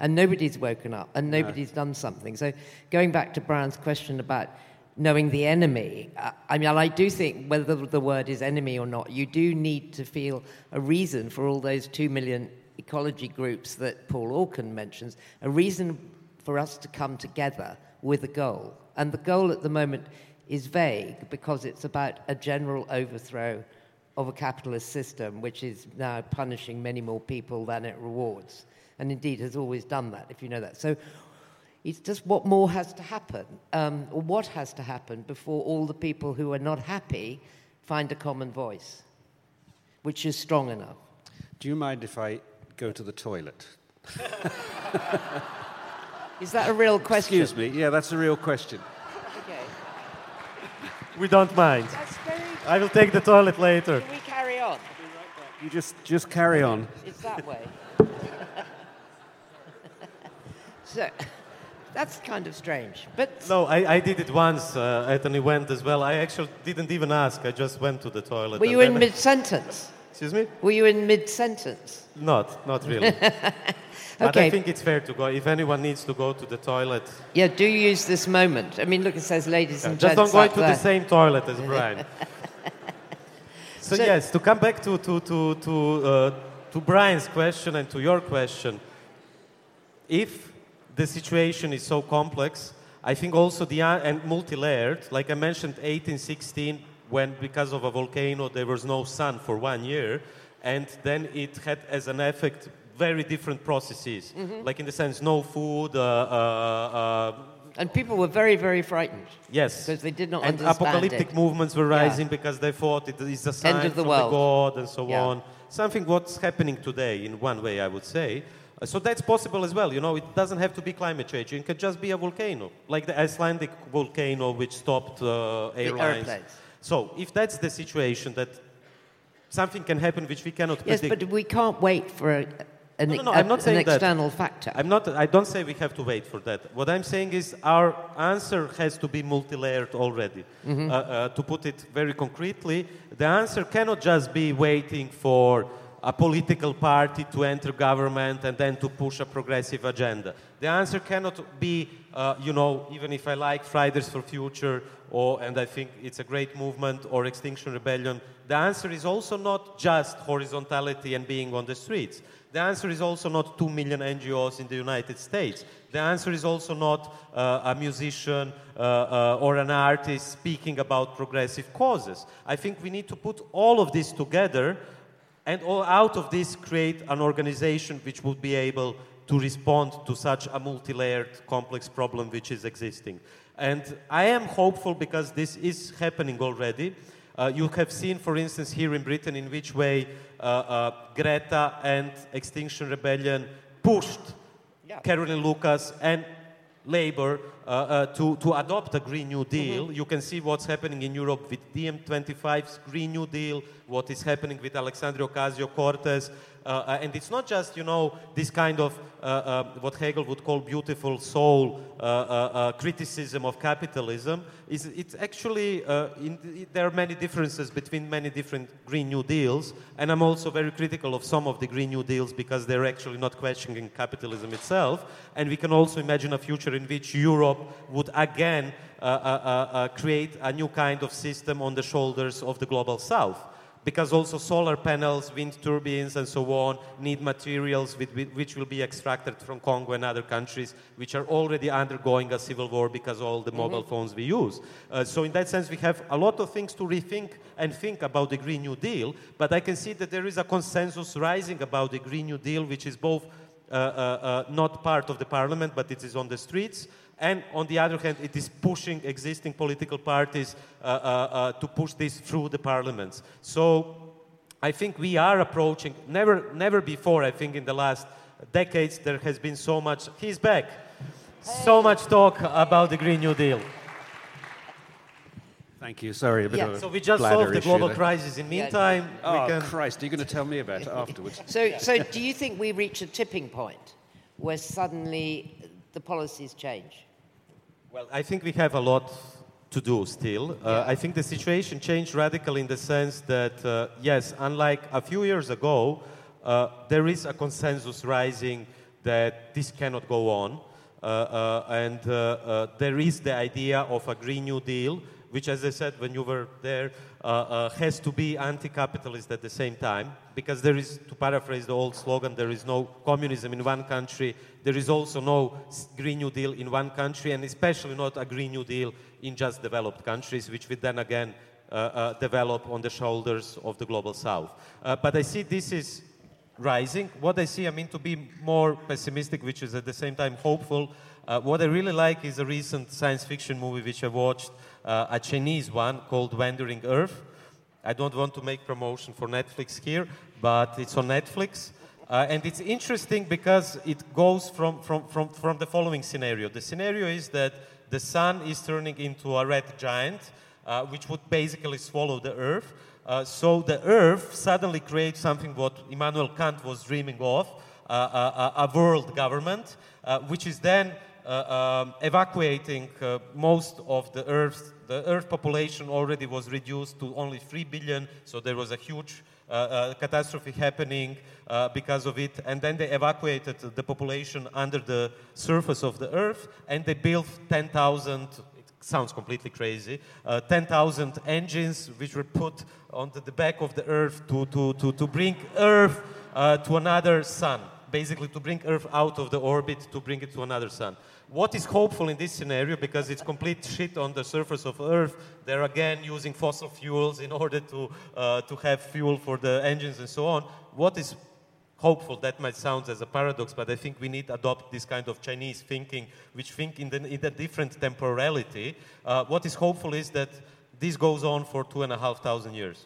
and nobody's woken up, and nobody's no. done something. So, going back to Brian's question about knowing the enemy, I mean, I do think whether the word is enemy or not, you do need to feel a reason for all those two million ecology groups that Paul Hawken mentions, a reason for us to come together with a goal. And the goal at the moment is vague because it's about a general overthrow of a capitalist system which is now punishing many more people than it rewards. And indeed has always done that, if you know that. So it's just what more has to happen, um, or what has to happen before all the people who are not happy find a common voice, which is strong enough.
Do you mind if I go to the toilet?
Is that a real question?
Excuse me. Yeah, that's a real question.
Okay.
We don't mind. I will take the toilet later.
Can we carry on?
You just just carry on.
It's that way. so that's kind of strange. But
no, I, I did it once uh, at an event as well. I actually didn't even ask. I just went to the toilet.
Were you in mid sentence?
Excuse me?
Were you in mid sentence?
Not, not really. But I think it's fair to go. If anyone needs to go to the toilet.
Yeah, do use this moment. I mean, look, it says ladies
yeah,
and
just
gents.
Just don't go into the same toilet as Brian. so, so, yes, to come back to, to, to, to, uh, to Brian's question and to your question, if the situation is so complex, I think also the uh, and multi-layered, like I mentioned, 1816, when because of a volcano there was no sun for one year, and then it had as an effect very different processes. Mm-hmm. Like in the sense, no food. Uh, uh, uh,
and people were very, very frightened.
Yes,
because they did not
and
understand
apocalyptic
it.
movements were rising yeah. because they thought it is a sign
End of the
from
world.
the God and so
yeah.
on. Something what's happening today in one way, I would say. So that's possible as well. You know, it doesn't have to be climate change. It can just be a volcano, like the Icelandic volcano which stopped uh, airlines. So if that's the situation that something can happen which we cannot
yes,
predict.
Yes, but we can't wait for a, an,
no, no, no, I'm not saying
an external
that.
factor.
I'm not, I don't say we have to wait for that. What I'm saying is our answer has to be multi-layered already. Mm-hmm. Uh, uh, to put it very concretely, the answer cannot just be waiting for a political party to enter government and then to push a progressive agenda. The answer cannot be, uh, you know, even if I like Fridays for Future, or, and I think it's a great movement, or Extinction Rebellion, the answer is also not just horizontality and being on the streets. The answer is also not 2 million NGOs in the United States. The answer is also not uh, a musician uh, uh, or an artist speaking about progressive causes. I think we need to put all of this together and all out of this create an organization which would be able to respond to such a multi-layered complex problem which is existing. And I am hopeful because this is happening already. Uh, you have seen, for instance, here in Britain, in which way Greta and Extinction Rebellion pushed yeah. Caroline Lucas and Labour uh, uh, to, to adopt a Green New Deal. Mm-hmm. You can see what's happening in Europe with DiEM25's Green New Deal, what is happening with Alexandria Ocasio Cortez. uh, and it's not just, you know, this kind of uh, uh, what Hegel would call beautiful soul uh, uh, criticism of capitalism. Is it's actually in, there are many differences between many different Green New Deals, and I'm also very critical of some of the Green New Deals because they're actually not questioning capitalism itself. And we can also imagine a future in which Europe would again uh, uh, uh, create a new kind of system on the shoulders of the global south because also solar panels, wind turbines, and so on need materials with, with, which will be extracted from Congo and other countries, which are already undergoing a civil war because all the mm-hmm. mobile phones we use. Uh, so, in that sense, we have a lot of things to rethink and think about the Green New Deal. But I can see that there is a consensus rising about the Green New Deal, which is both uh, uh, uh not part of the parliament, but it is on the streets. And on the other hand, it is pushing existing political parties uh, uh, uh, to push this through the parliaments. So I think we are approaching, never, never before, I think, in the last decades, there has been so much. He's back. So much talk about the Green New Deal.
Thank you. Sorry, a bit
yeah.
of
So we just solved the global there. crisis. In the meantime,
yeah.
oh can...
Christ, are you going to tell me about it afterwards?
So, so do you think we reach a tipping point where suddenly the policies change?
Well, I think we have a lot to do still. Uh, I think the situation changed radically in the sense that, uh, yes, unlike a few years ago, uh, there is a consensus rising that this cannot go on. Uh, uh, and uh, there is the idea of a Green New Deal, which, as I said when you were there, has to be anti capitalist at the same time. Because there is, to paraphrase the old slogan, there is no communism in one country there is also no Green New Deal in one country, and especially not a Green New Deal in just developed countries, which would then again uh, uh, develop on the shoulders of the global south. Uh, but I see this is rising. What I see, I mean, to be more pessimistic, which is at the same time hopeful. Uh, what I really like is a recent science fiction movie which I watched, uh, a Chinese one called Wandering Earth. I don't want to make promotion for Netflix here, but it's on Netflix. Uh, and it's interesting because it goes from, from, from, from the following scenario. The scenario is that the sun is turning into a red giant, uh, which would basically swallow the earth. Uh, so the earth suddenly creates something what Immanuel Kant was dreaming of, uh, uh, a, a, world government, uh, which is then um, evacuating most of the earth. The earth population already was reduced to only 3 billion, so there was a huge uh, uh, catastrophe happening uh, because of it. And then they evacuated the population under the surface of the earth and they built 10,000—it sounds completely crazy. Uh, 10,000 engines which were put onto the back of the Earth to, to, to, to bring Earth uh, to another sun, basically to bring Earth out of the orbit to bring it to another sun. What is hopeful in this scenario, because it's complete shit on the surface of Earth, they're again using fossil fuels in order to, uh, to have fuel for the engines and so on. What is hopeful, that might sound as a paradox, but I think we need to adopt this kind of Chinese thinking, which think in, the, in a different temporality. Uh, what is hopeful is that this goes on for two and a half thousand years.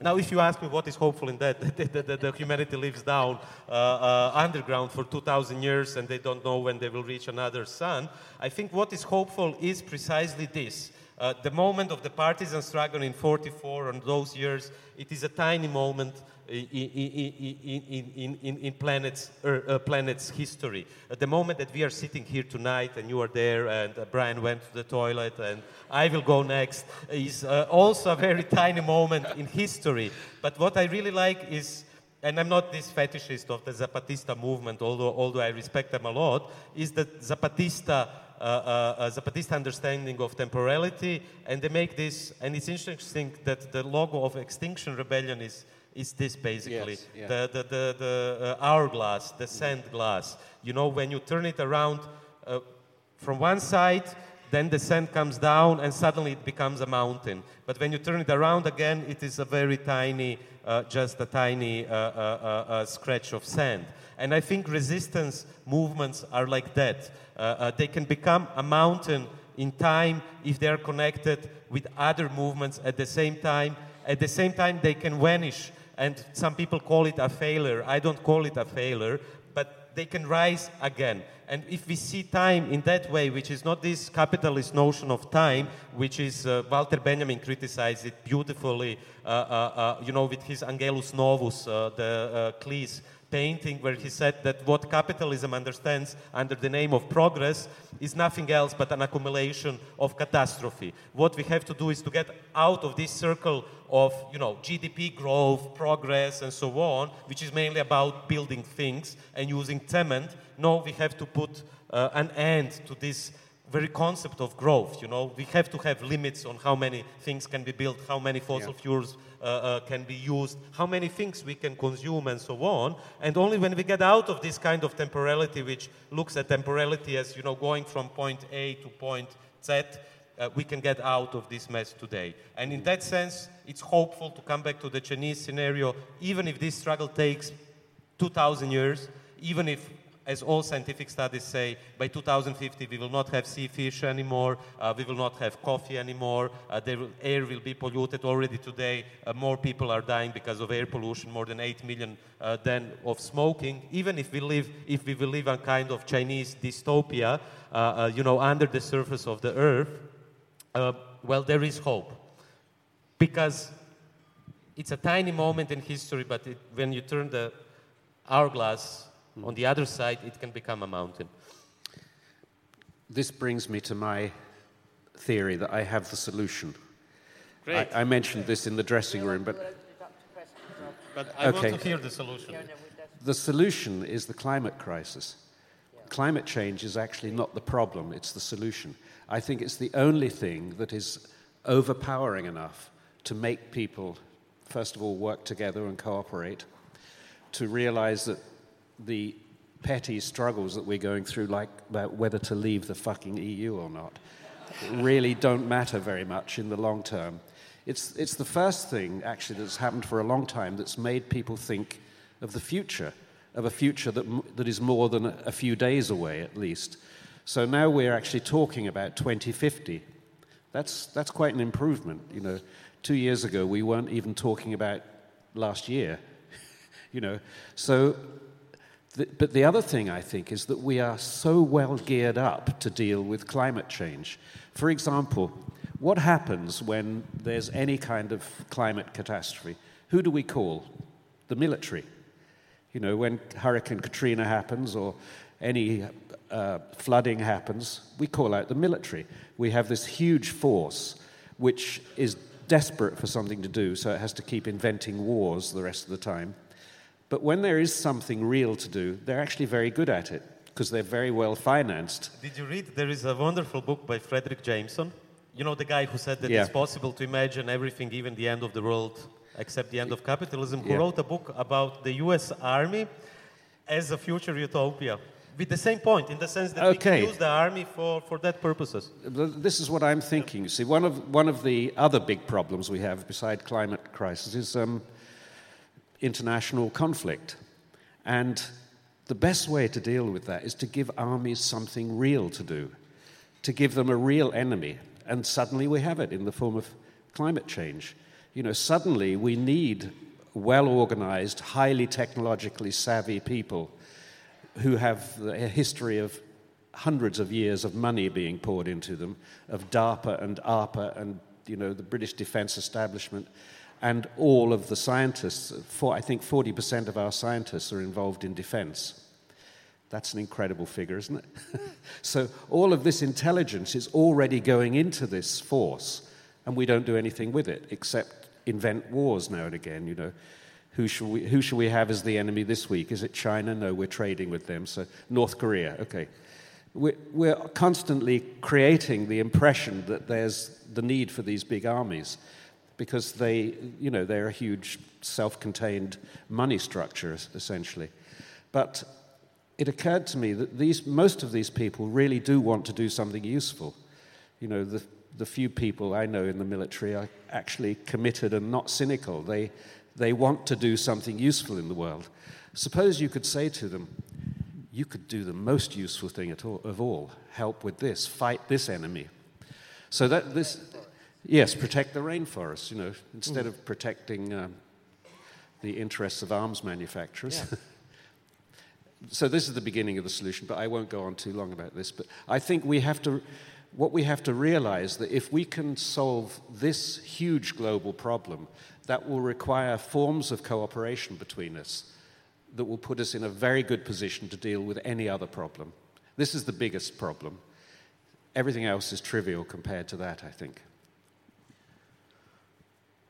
Now, if you ask me what is hopeful in that, that, that humanity lives down uh, uh, underground for 2,000 years and they don't know when they will reach another sun, I think what is hopeful is precisely this. Uh, the moment of the partisan struggle in 44 and those years, it is a tiny moment in, in, in, in, planet's, uh, planet's history. At the moment that we are sitting here tonight and you are there and uh, Brian went to the toilet and I will go next is uh, also a very tiny moment in history. But what I really like is, and I'm not this fetishist of the Zapatista movement, although, although I respect them a lot, is that Zapatista uh, uh, Zapatista understanding of temporality, and they make this, and it's interesting that the logo of Extinction Rebellion is is this basically yes, yeah. the, the, the, the uh, hourglass, the sand glass. You know, when you turn it around uh, from one side, then the sand comes down and suddenly it becomes a mountain. But when you turn it around again, it is a very tiny, uh, just a tiny uh, uh, uh, scratch of sand. And I think resistance movements are like that. they can become a mountain in time if they are connected with other movements at the same time. At the same time, they can vanish and some people call it a failure. I don't call it a failure, but they can rise again. And if we see time in that way, which is not this capitalist notion of time, which is uh, Walter Benjamin criticized it beautifully, uh, uh, uh you know, with his Angelus Novus, uh, the uh, Klee's painting where he said that what capitalism understands under the name of progress is nothing else but an accumulation of catastrophe. What we have to do is to get out of this circle of you know GDP growth, progress, and so on, which is mainly about building things and using cement. No, we have to put uh, an end to this very concept of growth. You know, we have to have limits on how many things can be built, how many fossil yeah. fuels uh, uh, can be used, how many things we can consume, and so on. And only when we get out of this kind of temporality, which looks at temporality as you know going from point A to point Z, uh, we can get out of this mess today. And in that sense, it's hopeful to come back to the Chinese scenario, even if this struggle takes 2,000 years, even if as all scientific studies say, by 2050 we will not have sea fish anymore, uh, we will not have coffee anymore, uh, will, air will be polluted. Already today, uh, more people are dying because of air pollution, more than 8 million uh, than of smoking. Even if we live, if we will live a kind of Chinese dystopia, uh, uh, you know, under the surface of the earth, well, there is hope. Because it's a tiny moment in history, but it, when you turn the hourglass Mm. On the other side, it can become a mountain.
This brings me to my theory that I have the solution.
Great.
I, I mentioned this in the dressing room, but.
But I okay. want to hear the solution.
The solution is the climate crisis. Climate change is actually not the problem, it's the solution. I think it's the only thing that is overpowering enough to make people, first of all, work together and cooperate, to realize that the petty struggles that we're going through, like about whether to leave the fucking EU or not, really don't matter very much in the long term. It's, it's the first thing, actually, that's happened for a long time that's made people think of the future, of a future that, that is more than a, few days away, at least. So now we're actually talking about 2050. That's, that's quite an improvement. You know, two years ago, we weren't even talking about last year. you know, so the, but the other thing I think is that we are so well geared up to deal with climate change. For example, what happens when there's any kind of climate catastrophe? Who do we call? The military. You know, when Hurricane Katrina happens or any uh, flooding happens, we call out the military. We have this huge force which is desperate for something to do, so it has to keep inventing wars the rest of the time. But when there is something real to do, they're actually very good at it because they're very well financed.
Did you read? There is a wonderful book by Fredric Jameson. You know, the guy who said that yeah. it's possible to imagine everything, even the end of the world, except the end of capitalism, who yeah. wrote a book about the US Army as a future utopia. With the same point, in the sense that okay. we can use the army for, for that purposes.
This is what I'm thinking. You see, one of, one of the other big problems we have beside climate crisis is um, international conflict. And the best way to deal with that is to give armies something real to do, to give them a real enemy. And suddenly we have it in the form of climate change. You know, suddenly we need well organized, highly technologically savvy people who have a history of hundreds of years of money being poured into them, of DARPA and ARPA and you know, the British defense establishment and all of the scientists, for, I think 40% of our scientists are involved in defense. That's an incredible figure, isn't it? so, all of this intelligence is already going into this force, and we don't do anything with it except invent wars now and again. You know, who shall we, who shall we have as the enemy this week? Is it China? No, we're trading with them. So, North Korea, okay. We're, we're constantly creating the impression that there's the need for these big armies because they, you know, they're a huge self-contained money structure, essentially. But it occurred to me that these, most of these people really do want to do something useful. You know, the, the few people I know in the military are actually committed and not cynical. They, they want to do something useful in the world. Suppose you could say to them, you could do the most useful thing all, of all help with this, fight this enemy. So that this, Yes, protect the rainforest, you know, instead mm. of protecting um, the interests of arms manufacturers. Yeah. so this is the beginning of the solution, but I won't go on too long about this. But I think we have to, what we have to realize that if we can solve this huge global problem, that will require forms of cooperation between us that will put us in a very good position to deal with any other problem. This is the biggest problem. Everything else is trivial compared to that, I think.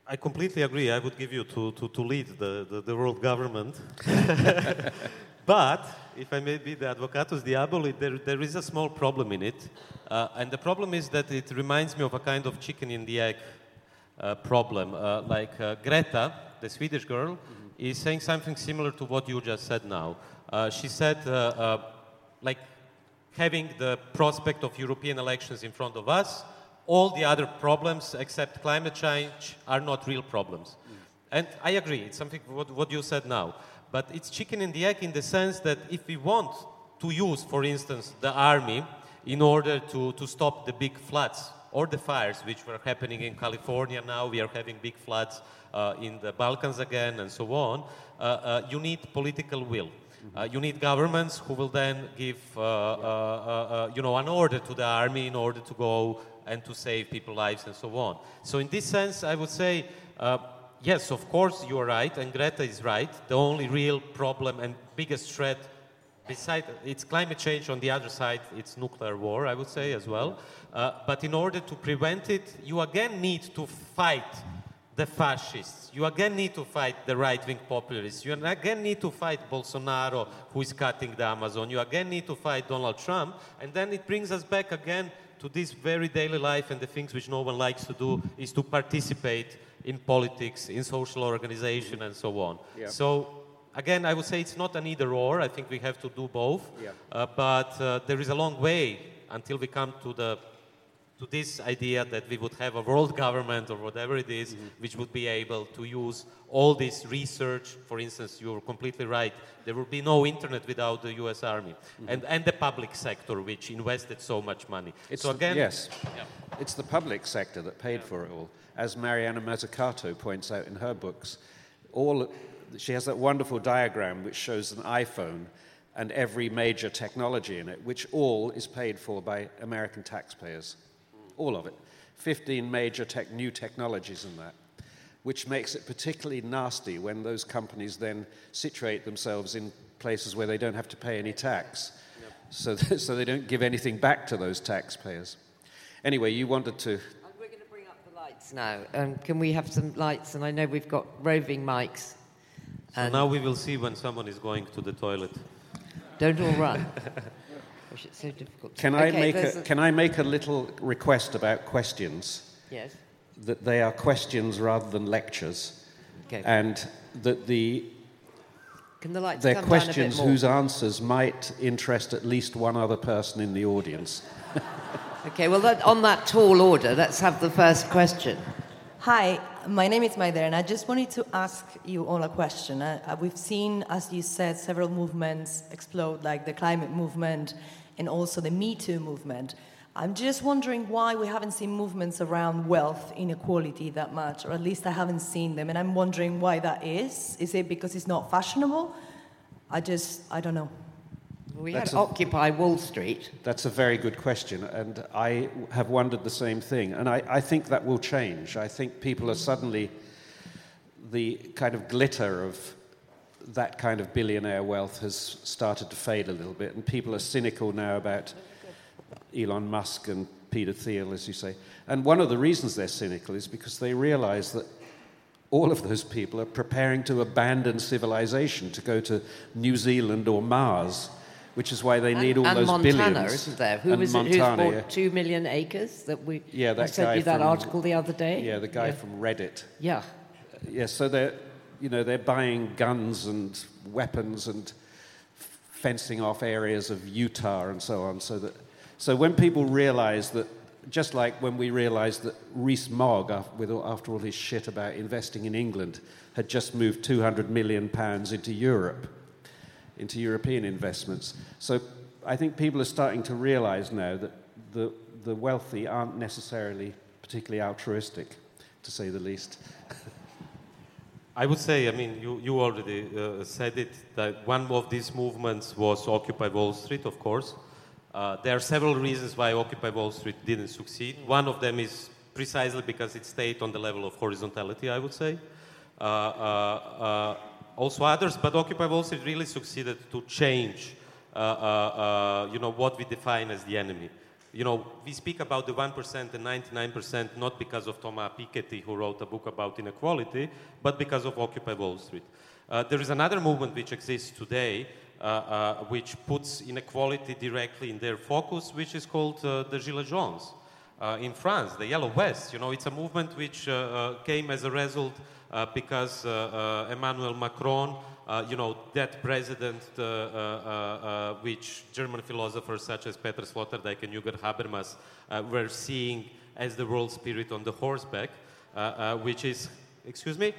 I completely agree. I would give you to, to, to lead the, the, the world government. but if I may be the advocatus diaboli, there, there is a small problem in it. Uh, and the problem is that it reminds me of a kind of chicken in the egg uh, problem. Uh, like uh, Greta, the Swedish girl, mm-hmm. is saying something similar to what you just said now. Uh, she said, uh, uh, like, having the prospect of European elections in front of us, all the other problems except climate change are not real problems. Mm. And I agree, it's something what, what you said now. But it's chicken and the egg in the sense that if we want to use, for instance, the army in order to, to stop the big floods or the fires which were happening in California now, we are having big floods uh, in the Balkans again, and so on, uh, uh, you need political will. Uh, you need governments who will then give, uh, uh, you know, an order to the army in order to go and to save people's lives and so on. So in this sense, I would say, yes, of course, you are right, and Greta is right. The only real problem and biggest threat Besides, it's climate change. On the other side, it's nuclear war, I would say, as well. Uh, but in order to prevent it, you again need to fight the fascists. You again need to fight the right-wing populists. You again need to fight Bolsonaro, who is cutting the Amazon. You again need to fight Donald Trump. And then it brings us back again to this very daily life and the things which no one likes to do is to participate in politics, in social organization, and so on. Yeah. So again, I would say it's not an either or. I think we have to do both. Yeah. Uh, but uh, there is a long way until we come to the to this idea that we would have a world government or whatever it is, mm-hmm. which would be able to use all this research. For instance, you're completely right. There would be no internet without the U.S. Army mm-hmm. and, and the public sector, which invested so much money.
It's so again, yes, yeah. it's the public sector that paid yeah. for it all. As Mariana Mazzucato points out in her books, all she has that wonderful diagram which shows an iPhone and every major technology in it, which all is paid for by American taxpayers. All of it. 15 major tech, new technologies in that, which makes it particularly nasty when those companies then situate themselves in places where they don't have to pay any tax. Yep. So, so they don't give anything back to those taxpayers. Anyway, you wanted to
we're going to bring up the lights now. Um, can we have some lights? And I know we've got roving mics.
So now we will see when someone is going to the toilet.
Don't all run. Gosh, it's so difficult.
Can I, make a, a, can I make a little request about questions?
Yes.
That they are questions rather than lectures. Okay. And that the
can the lights
they're questions whose answers might interest at least one other person in the audience.
okay, well, that, on that tall order, let's have the first question.
Hi, my name is Maida, and I just wanted to ask you all a question. Uh, uh, we've seen, as you said, several movements explode, like the climate movement and also the Me Too movement. I'm just wondering why we haven't seen movements around wealth inequality that much, or at least I haven't seen them, and I'm wondering why that is. Is it because it's not fashionable? I just, I don't know.
We that's had a, Occupy Wall Street.
That's a very good question, and I have wondered the same thing. And I, I think that will change. I think people are suddenly, the kind of glitter of that kind of billionaire wealth has started to fade a little bit, and people are cynical now about Elon Musk and Peter Thiel, as you say. And one of the reasons they're cynical is because they realize that all of those people are preparing to abandon civilization to go to New Zealand or Mars which is why they and, need all
and
those
Montana,
billions.
isn't there? Who was Montana, it, who's bought yeah. two million acres? That we
yeah, that
I sent
guy
you that
from,
article the other day.
Yeah, the guy yeah. from Reddit.
Yeah.
Yeah, so they're you know they're buying guns and weapons and fencing off areas of Utah and so on. So that so when people realise that. Just like when we realised that Rees-Mogg, after all his shit about investing in England, had just moved 200 million pounds into Europe, into European investments. So I think people are starting to realize now that the, the wealthy aren't necessarily particularly altruistic, to say the least.
I would say, I mean, you, you already uh, said it, that one of these movements was Occupy Wall Street, of course. Uh, there are several reasons why Occupy Wall Street didn't succeed. One of them is precisely because it stayed on the level of horizontality, I would say. Uh, uh, uh also others, but Occupy Wall Street really succeeded to change, uh, you know, what we define as the enemy you know, we speak about the 1% and 99% not because of Thomas Piketty, who wrote a book about inequality, but because of Occupy Wall Street. Uh, there is another movement which exists today, uh, uh, which puts inequality directly in their focus, which is called uh, the Gilets Jaunes. Uh, in France, the Yellow Vest, you know, it's a movement which uh, came as a result because Emmanuel Macron Uh, you know, that president, uh, uh, uh, which German philosophers such as Peter Sloterdijk and Jürgen Habermas uh, were seeing as the world spirit on the horseback, which is, excuse me?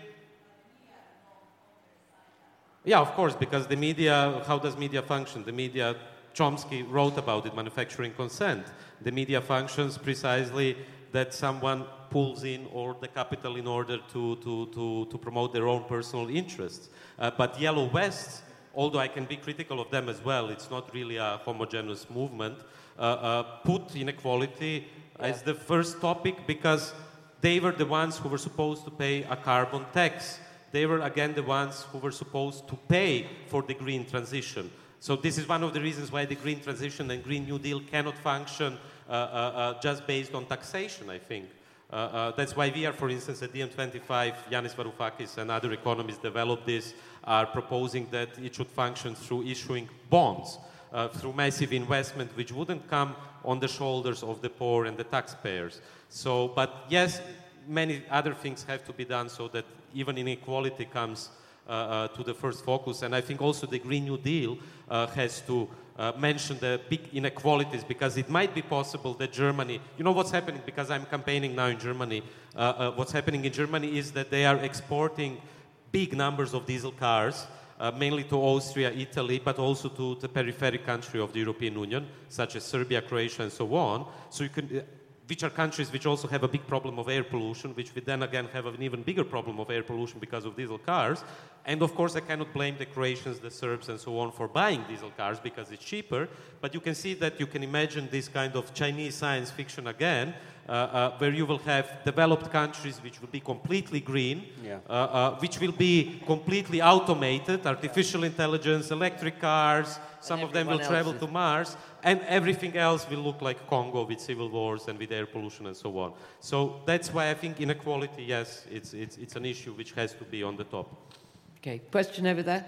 Yeah, of course, because the media, how does media function? The media, Chomsky wrote about it, manufacturing consent. The media functions precisely that someone pulls in all the capital in order to, to, to, to promote their own personal interests. Uh, but Yellow Vests, although I can be critical of them as well, it's not really a homogeneous movement, uh, uh, put inequality yeah. as the first topic because they were the ones who were supposed to pay a carbon tax. They were again the ones who were supposed to pay for the green transition. So this is one of the reasons why the green transition and Green New Deal cannot function uh, uh, uh, just based on taxation, I think. Uh, uh, that's why we are, for instance, at DiEM25, Yanis Varoufakis and other economists developed this, are proposing that it should function through issuing bonds, uh, through massive investment, which wouldn't come on the shoulders of the poor and the taxpayers. So, but yes, many other things have to be done so that even inequality comes uh, uh, to the first focus. And I think also the Green New Deal uh, has to uh, mention the big inequalities because it might be possible that Germany, you know what's happening because I'm campaigning now in Germany. Uh, uh, what's happening in Germany is that they are exporting big numbers of diesel cars. Uh, mainly to Austria, Italy, but also to the periphery country of the European Union, such as Serbia, Croatia, and so on. So you can, which are countries which also have a big problem of air pollution, which we then again have an even bigger problem of air pollution because of diesel cars. And of course, I cannot blame the Croatians, the Serbs, and so on for buying diesel cars because it's cheaper. But you can see that you can imagine this kind of Chinese science fiction again, uh, uh, where you will have developed countries which will be completely green, yeah. uh, uh which will be completely automated, artificial intelligence, electric cars, some of them will travel to Mars, and everything else will look like Congo with civil wars and with air pollution and so on. So that's why I think inequality, yes, it's, it's, it's an issue which has to be on the top.
Okay, question over there.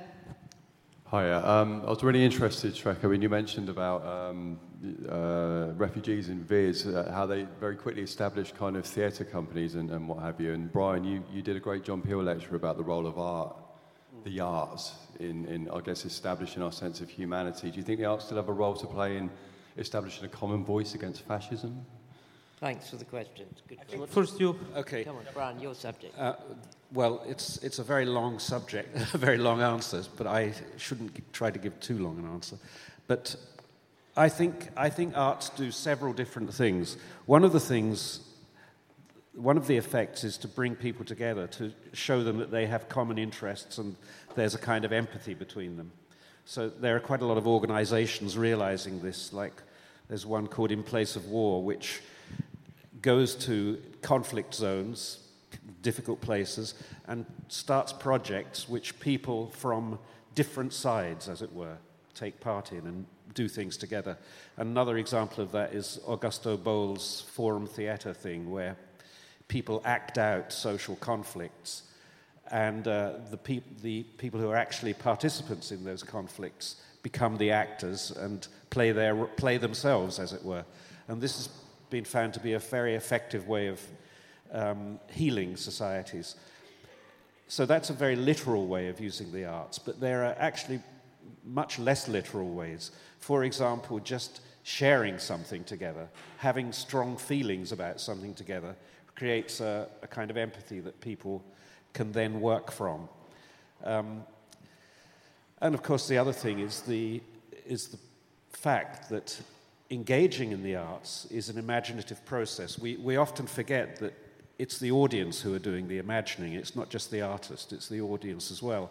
Hi, um, I was really interested, Srećko, when you mentioned about um, uh, refugees in Vis, uh, how they very quickly established kind of theatre companies and, and, what have you. And Brian, you, you did a great John Peel lecture about the role of art, the arts, in, in, I guess, establishing our sense of humanity. Do you think the arts still have a role to play in establishing a common voice against fascism?
Thanks for the question. Good question.
First, you.
Okay. Come on, Brian, your subject.
Uh, well, it's, it's a very long subject, very long answers, but I shouldn't try to give too long an answer. But I think, I think arts do several different things. One of the things, one of the effects is to bring people together, to show them that they have common interests and there's a kind of empathy between them. So there are quite a lot of organizations realizing this, like there's one called In Place of War, which goes to conflict zones, difficult places, and starts projects which people from different sides, as it were, take part in and do things together. Another example of that is Augusto Boal's Forum Theatre thing, where people act out social conflicts, and uh, the, pe- the people who are actually participants in those conflicts become the actors and play, their, play themselves, as it were. And this has been found to be a very effective way of um, healing societies. So that's a very literal way of using the arts, but there are actually much less literal ways. For example, just sharing something together, having strong feelings about something together, creates a, a kind of empathy that people can then work from. Um, and of course, the other thing is the, is the fact that engaging in the arts is an imaginative process. We, we often forget that it's the audience who are doing the imagining. It's not just the artist, it's the audience as well.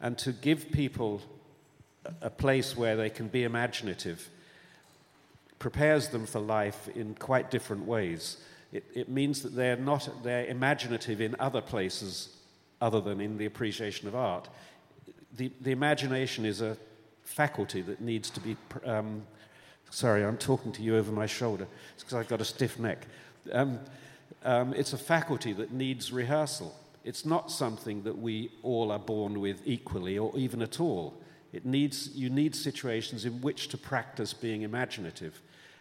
And to give people a place where they can be imaginative prepares them for life in quite different ways. It, it means that they're not they're imaginative in other places other than in the appreciation of art. The, the imagination is a faculty that needs to be. Um, sorry, I'm talking to you over my shoulder. It's because I've got a stiff neck. Um, um, it's a faculty that needs rehearsal. It's not something that we all are born with equally or even at all. It needs, you need situations in which to practice being imaginative.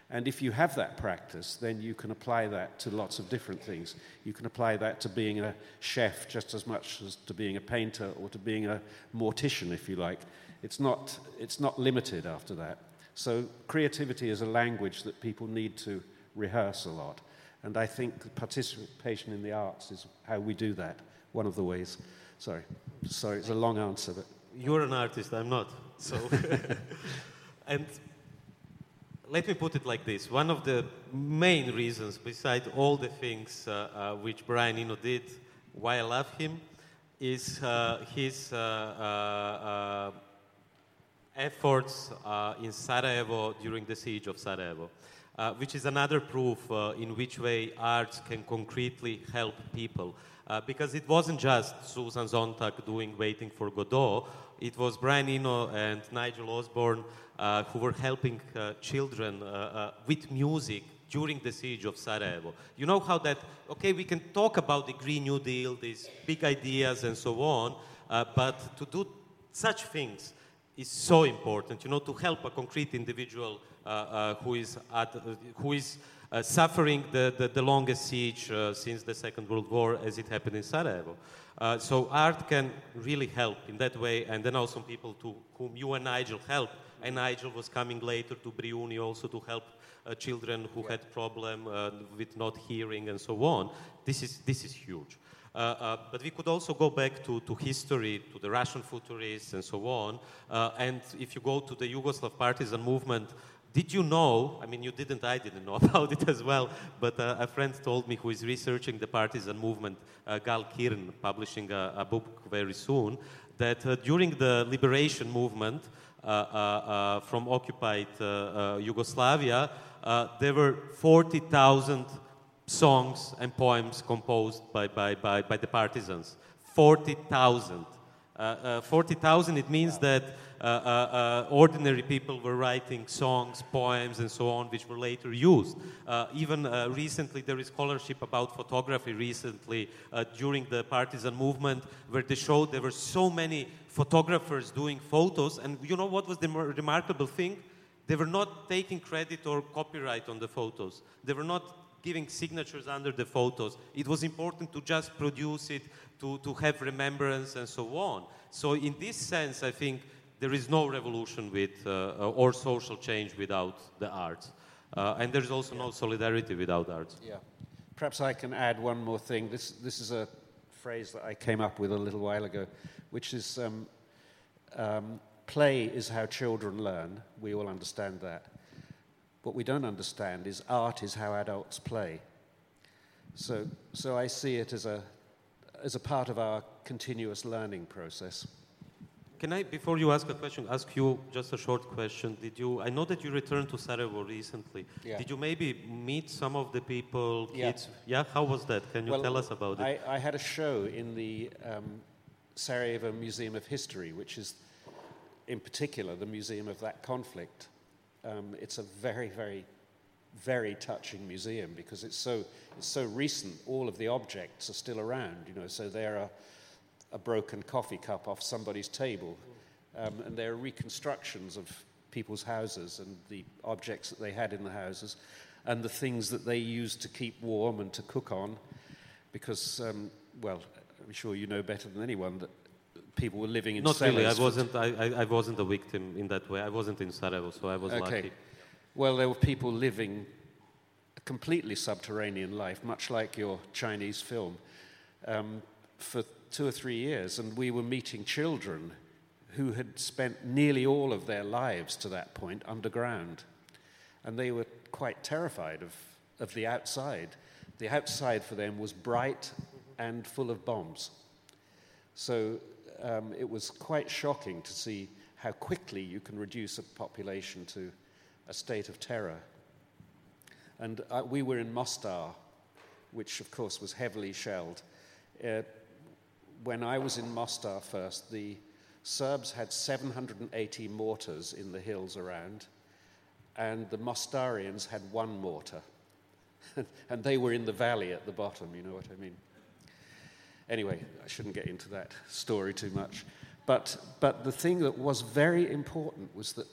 And if you have that practice, then you can apply that to lots of different things. You can apply that to being a chef just as much as to being a painter or to being a mortician, if you like. It's not, it's not limited after that. So creativity is a language that people need to rehearse a lot. And I think participation in the arts is how we do that, one of the ways. Sorry, sorry, it's a long answer, but
you're an artist, I'm not. So, and let me put it like this: one of the main reasons, beside all the things uh, uh, which Brian Eno did, why I love him, is uh, his uh, uh, uh, efforts in Sarajevo during the siege of Sarajevo. which is another proof in which way arts can concretely help people. because it wasn't just Susan Sontag doing Waiting for Godot, it was Brian Eno and Nigel Osborne who were helping uh, children uh, uh, with music during the siege of Sarajevo. You know how that, okay, we can talk about the Green New Deal, these big ideas and so on, uh, but to do such things is so important, you know, to help a concrete individual uh, who is, at, who is suffering the, the, the, longest siege since the Second World War as it happened in Sarajevo. Uh, so art can really help in that way, and then also people to whom you and Nigel help. And Nigel was coming later to Brijuni also to help uh, children who yeah. had problem uh, with not hearing and so on. This is this is huge. Uh, uh, but we could also go back to, to history, to the Russian futurists and so on. Uh, and if you go to the Yugoslav partisan movement, did you know? I mean, you didn't, I didn't know about it as well, but uh, a friend told me who is researching the partisan movement, uh, Gal Kirn, publishing a, a, book very soon, that uh, during the liberation movement from occupied Yugoslavia, there were 40,000 songs and poems composed by, by, by, by the partisans. 40,000. 40,000, it means that uh, uh, uh, Uh, uh, uh, ordinary people were writing songs, poems, and so on, which were later used. even recently, there is scholarship about photography recently during the partisan movement, where they showed there were so many photographers doing photos, and you know what was the remarkable thing? They were not taking credit or copyright on the photos. They were not giving signatures under the photos. It was important to just produce it, to, to have remembrance, and so on. So, in this sense, I think there is no revolution with, uh, uh, or social change without the arts. Uh, and there's also yeah. no solidarity without arts.
Yeah. Perhaps I can add one more thing. This, this is a phrase that I came up with a little while ago, which is um, um, play is how children learn. We all understand that. What we don't understand is art is how adults play. So, so I see it as a, as a part of our continuous learning process.
Can I, before you ask a question, ask you just a short question? Did you? I know that you returned to Sarajevo recently. Yeah. Did you maybe meet some of the people, kids? Yeah. yeah? How was that? Can you
well,
tell us about it?
I, I had a show in the um, Sarajevo Museum of History, which is, in particular, the museum of that conflict. Um, it's a very, very, very touching museum because it's so it's so recent. All of the objects are still around. You know, so there are a broken coffee cup off somebody's table. Um, and there are reconstructions of people's houses and the objects that they had in the houses and the things that they used to keep warm and to cook on. Because, um, well, I'm sure you know better than anyone that people were living in
Not really. I wasn't, I, I, wasn't a victim in that way. I wasn't in Sarajevo, so I was okay. lucky.
Well, there were people living a completely subterranean life, much like your Chinese film, um, for two or three years, and we were meeting children who had spent nearly all of their lives to that point underground. And they were quite terrified of, of the outside. the outside for them was bright and full of bombs. So um, it was quite shocking to see how quickly you can reduce a population to a state of terror. And uh, we were in Mostar, which of course was heavily shelled. Uh, when I was in Mostar first, the Serbs had 780 mortars in the hills around, and the Mostarians had one mortar. and they were in the valley at the bottom, you know what I mean? Anyway, I shouldn't get into that story too much. But, but the thing that was very important was that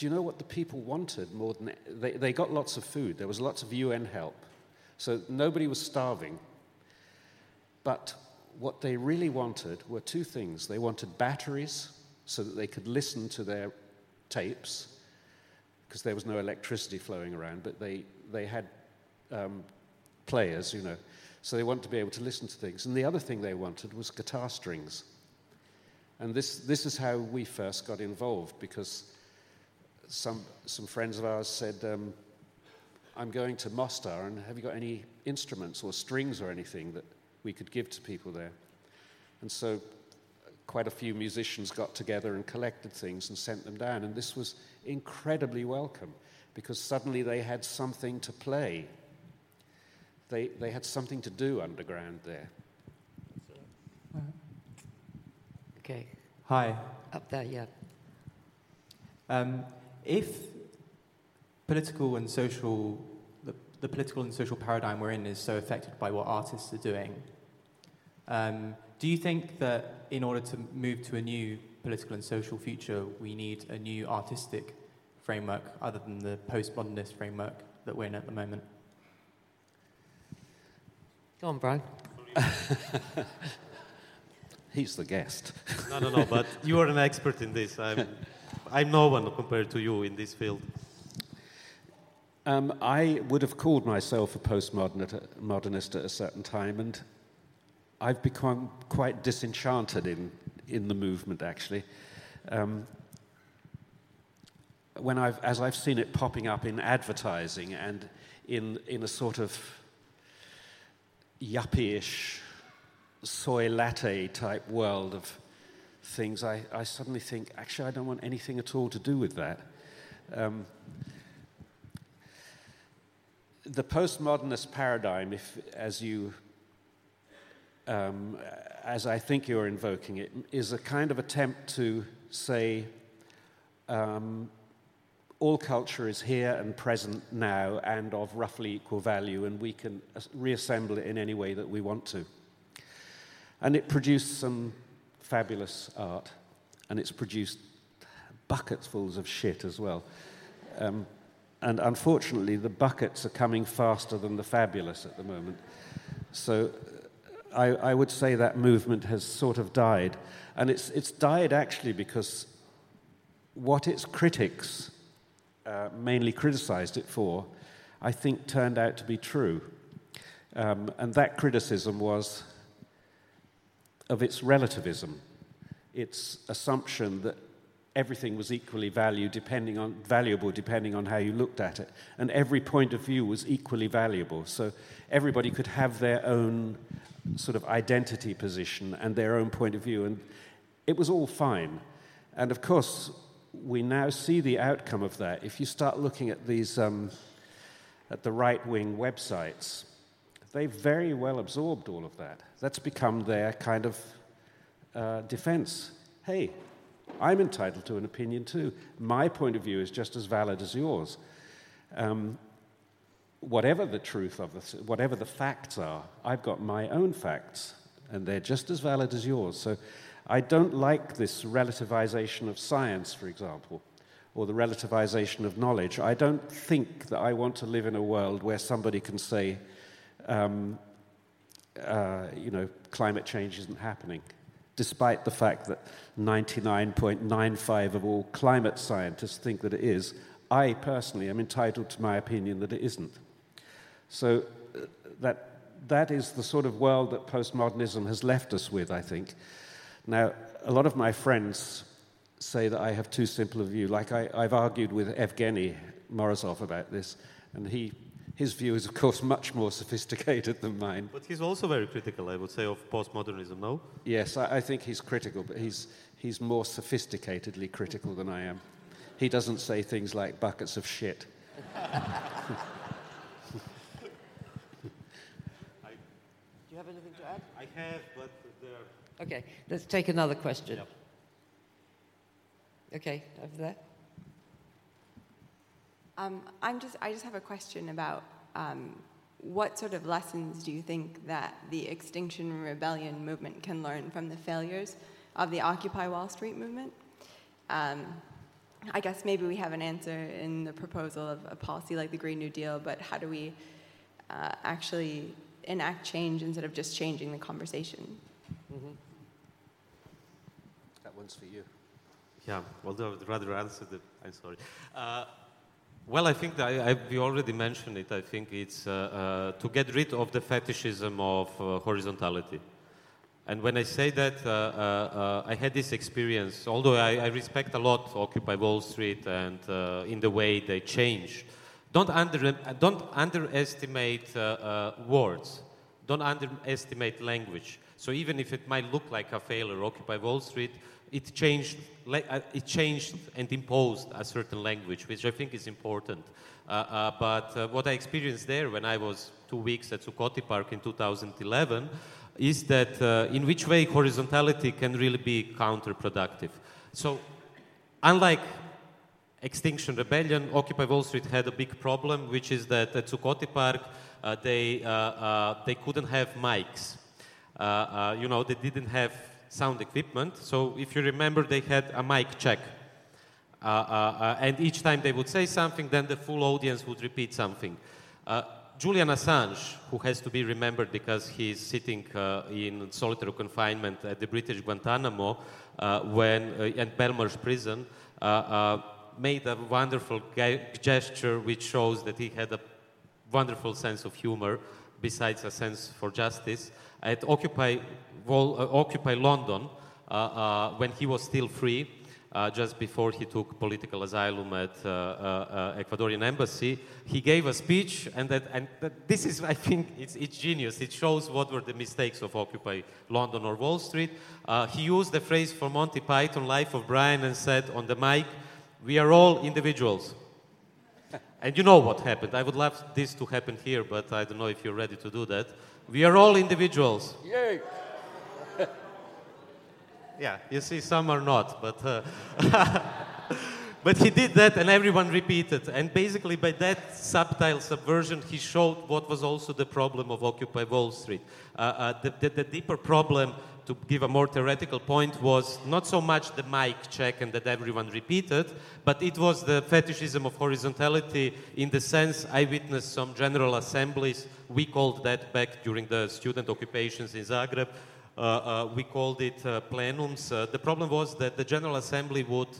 do you know what the people wanted more than they, they got lots of food? There was lots of UN help. So nobody was starving. But what they really wanted were two things. They wanted batteries so that they could listen to their tapes, because there was no electricity flowing around, but they, they had um, players, you know. So they wanted to be able to listen to things. And the other thing they wanted was guitar strings. And this, this is how we first got involved because some, some friends of ours said, um, I'm going to Mostar, and have you got any instruments or strings or anything that we could give to people there? And so quite a few musicians got together and collected things and sent them down. And this was incredibly welcome because suddenly they had something to play. They, they had something to do underground there.
Okay.
Hi.
Up there, yeah.
Um, if political and social, the, the, political and social paradigm we're in is so affected by what artists are doing, um, do you think that in order to move to a new political and social future, we need a new artistic framework other than the postmodernist framework that we're in at the moment?
Go on, Brian.
He's the guest.
no, no, no, but you are an expert in this. I'm, I'm no one compared to you in this field.
Um, I would have called myself a postmodernist at a certain time, and I've become quite disenchanted in, in the movement, actually. Um, when I've, as I've seen it popping up in advertising and in, in a sort of yuppie-ish soy latte type world of things, I, I suddenly think, actually, I don't want anything at all to do with that. Um, the postmodernist paradigm, if, as you, um, as I think you're invoking it, is a kind of attempt to say um, all culture is here and present now and of roughly equal value, and we can reassemble it in any way that we want to. And it produced some fabulous art, and it's produced bucketsfuls of shit as well. Um, and unfortunately, the buckets are coming faster than the fabulous at the moment. So I, I, would say that movement has sort of died. And it's, it's died actually because what its critics uh, mainly criticized it for, I think turned out to be true. Um, and that criticism was of its relativism, its assumption that everything was equally valued depending on, valuable depending on how you looked at it. And every point of view was equally valuable. So everybody could have their own sort of identity position and their own point of view. And it was all fine. And of course, we now see the outcome of that. If you start looking at these, um, at the right wing websites, they've very well absorbed all of that. That's become their kind of uh, defense. Hey, I'm entitled to an opinion too. My point of view is just as valid as yours. Um, whatever the truth of this, whatever the facts are, I've got my own facts, and they're just as valid as yours. So I don't like this relativization of science, for example, or the relativization of knowledge. I don't think that I want to live in a world where somebody can say, um, uh, you know, climate change isn't happening, despite the fact that 99.95 of all climate scientists think that it is. I personally am entitled to my opinion that it isn't. So uh, that, that is the sort of world that postmodernism has left us with, I think. Now, a lot of my friends say that I have too simple a view. Like I, have argued with Evgeny Morozov about this, and he his view is, of course, much more sophisticated than mine.
But he's also very critical, I would say, of postmodernism, no?
Yes, I, I think he's critical, but he's, he's more sophisticatedly critical than I am. He doesn't say things like buckets of shit.
Do you have anything to add?
I have, but there.
Okay, let's take another question. Okay, over there.
Um, I'm just, I just have a question about um, what sort of lessons do you think that the Extinction Rebellion movement can learn from the failures of the Occupy Wall Street movement? Um, I guess maybe we have an answer in the proposal of a policy like the Green New Deal, but how do we uh, actually enact change instead of just changing the conversation?
Mm-hmm.
That one's for you.
Yeah, although I would rather answer the. I'm sorry. Uh, well, I think I, I, we already mentioned it. I think it's uh, uh, to get rid of the fetishism of uh, horizontality. And when I say that, uh, uh, I had this experience, although I, I, respect a lot Occupy Wall Street and in the way they changed. Don't, under, don't underestimate words, don't underestimate language. So even if it might look like a failure, Occupy Wall Street, it changed, uh, it changed and imposed a certain language, which I think is important. Uh, uh, but uh, what I experienced there when I was two weeks at Zuccotti Park in 2011 is that uh, in which way horizontality can really be counterproductive. So, unlike Extinction Rebellion, Occupy Wall Street had a big problem, which is that at Zuccotti Park uh, they, they couldn't have mics. you know, they didn't have sound equipment. So if you remember, they had a mic check. Uh, uh, uh, and each time they would say something, then the full audience would repeat something. Uh, Julian Assange, who has to be remembered because he's sitting uh, in solitary confinement at the British Guantanamo when, at Belmarsh prison, made a wonderful gesture which shows that he had a wonderful sense of humor besides a sense for justice. At Occupy uh, occupy London uh, uh, when he was still free, just before he took political asylum at Ecuadorian embassy. He gave a speech, and, that, and that this is, I think, it's, it's, genius. It shows what were the mistakes of Occupy London or Wall Street. he used the phrase from Monty Python, Life of Brian, and said on the mic, we are all individuals. And you know what happened. I would love this to happen here, but I don't know if you're ready to do that. We are all individuals.
Yay!
Yeah, you see, some are not, but. Uh, but he did that and everyone repeated. And basically, by that subtle subversion, he showed what was also the problem of Occupy Wall Street. Uh, uh, the, the, the, deeper problem, to give a more theoretical point, was not so much the mic check and that everyone repeated, but it was the fetishism of horizontality in the sense I witnessed some general assemblies. We called that back during the student occupations in Zagreb we called it uh, plenums. the problem was that the General Assembly would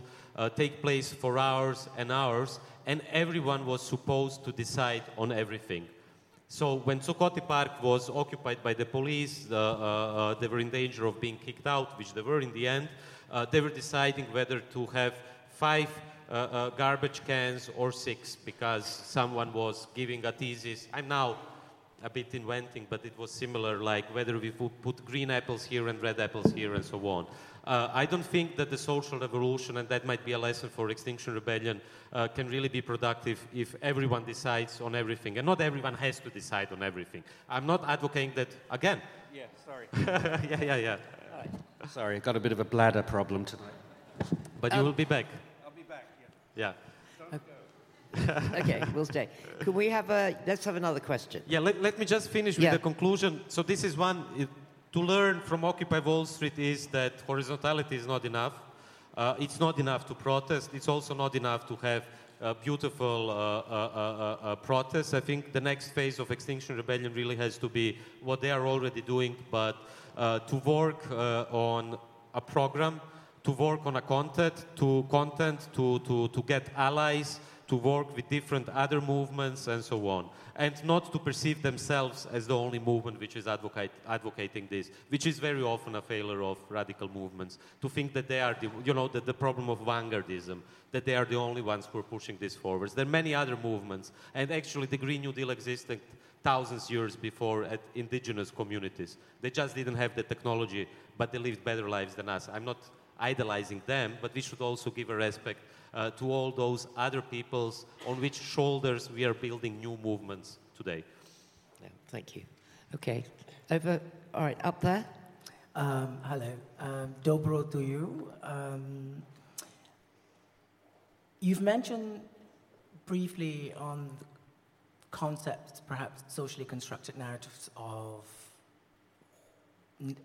take place for hours and hours, and everyone was supposed to decide on everything. So when Zuccotti Park was occupied by the police, uh, uh, they were in danger of being kicked out, which they were in the end. Uh, they were deciding whether to have five garbage cans or six because someone was giving a thesis. I'm now a bit inventing, but it was similar, like whether we would put green apples here and red apples here and so on. Uh, I don't think that the social revolution, and that might be a lesson for Extinction Rebellion, uh, can really be productive if everyone decides on everything. And not everyone has to decide on everything. I'm not advocating that, again.
Yeah, sorry.
yeah, yeah, yeah.
Sorry, I got a bit of a bladder problem tonight.
But um, you will be back.
I'll be back, yeah.
Yeah.
okay, we'll stay. Can we have a, let's have another question.
Yeah, let, let me just finish with
yeah.
the conclusion. So this is one, it, to learn from Occupy Wall Street is that horizontality is not enough. Uh, it's not enough to protest. It's also not enough to have uh, beautiful uh, uh, uh, uh protests. I think the next phase of Extinction Rebellion really has to be what they are already doing, but to work on a program, to work on a content, to content, to, to, to get allies, to work with different other movements and so on, and not to perceive themselves as the only movement which is advocate, advocating this, which is very often a failure of radical movements, to think that they are, the, you know, that the problem of vanguardism, that they are the only ones who are pushing this forwards. There are many other movements, and actually the Green New Deal existed thousands of years before at indigenous communities. They just didn't have the technology, but they lived better lives than us. I'm not idolizing them, but we should also give a respect uh, to all those other peoples on which shoulders we are building new movements today.
Yeah, thank you. Okay, over, all right, up there.
Um, hello, um, Dobro to you. Um, you've mentioned briefly on concepts, perhaps socially constructed narratives of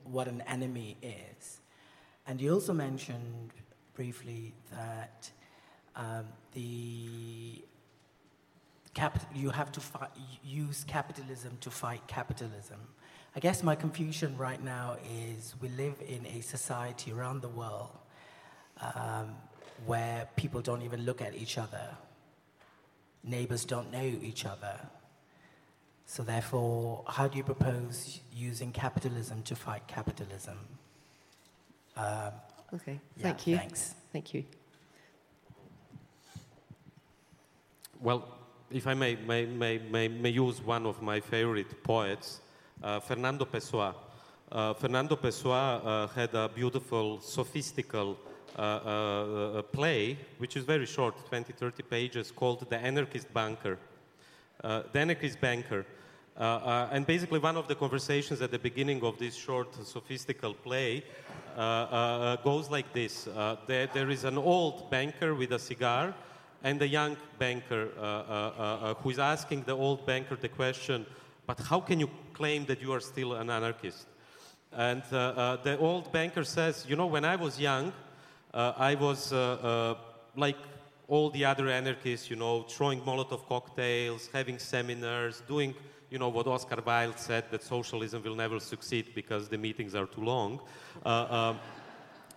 what an enemy is. And you also mentioned briefly that um, the capital, you have to fi- use capitalism to fight capitalism. I guess my confusion right now is we live in a society around the world um, where people don't even look at each other. Neighbors don't know each other. So, therefore, how do you propose using capitalism to fight capitalism?
Um, okay,
thank you. Thanks.
Thank you.
Well, if I may, may, may, may, may use one of my favorite poets, uh, Fernando Pessoa. Uh, Fernando Pessoa uh, had a beautiful, sophistical uh, uh, uh, play, which is very short, 20, 30 pages, called The Anarchist Banker. the Anarchist Banker. and basically, one of the conversations at the beginning of this short, sophistical play goes like this there, there is an old banker with a cigar and the young banker uh, uh, uh, who is asking the old banker the question, but how can you claim that you are still an anarchist? And the old banker says, you know, when I was young, I was like all the other anarchists, you know, throwing Molotov cocktails, having seminars, doing, you know, what Oscar Wilde said that socialism will never succeed because the meetings are too long, uh, um,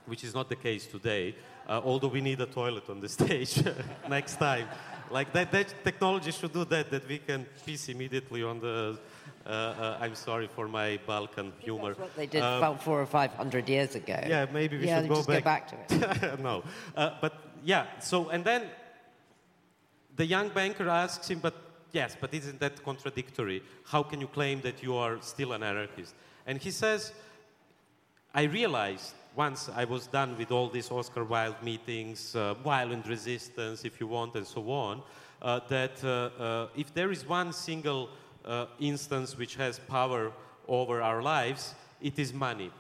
which is not the case today. Uh, although we need a toilet on the stage next time. Like that, that technology should do that, that we can piss immediately on the. Uh, uh, I'm sorry for my Balkan humor.
That's what they did about uh, four or five hundred years ago.
Yeah, maybe we
yeah,
should go
just
back.
back to
it. no, uh, but yeah. So and then the young banker asks him, "But yes, but isn't that contradictory? How can you claim that you are still an anarchist?" And he says, "I realized once I was done with all these Oscar Wilde meetings, uh, violent resistance, if you want, and so on, uh, that uh, uh if there is one single uh, instance which has power over our lives, it is money.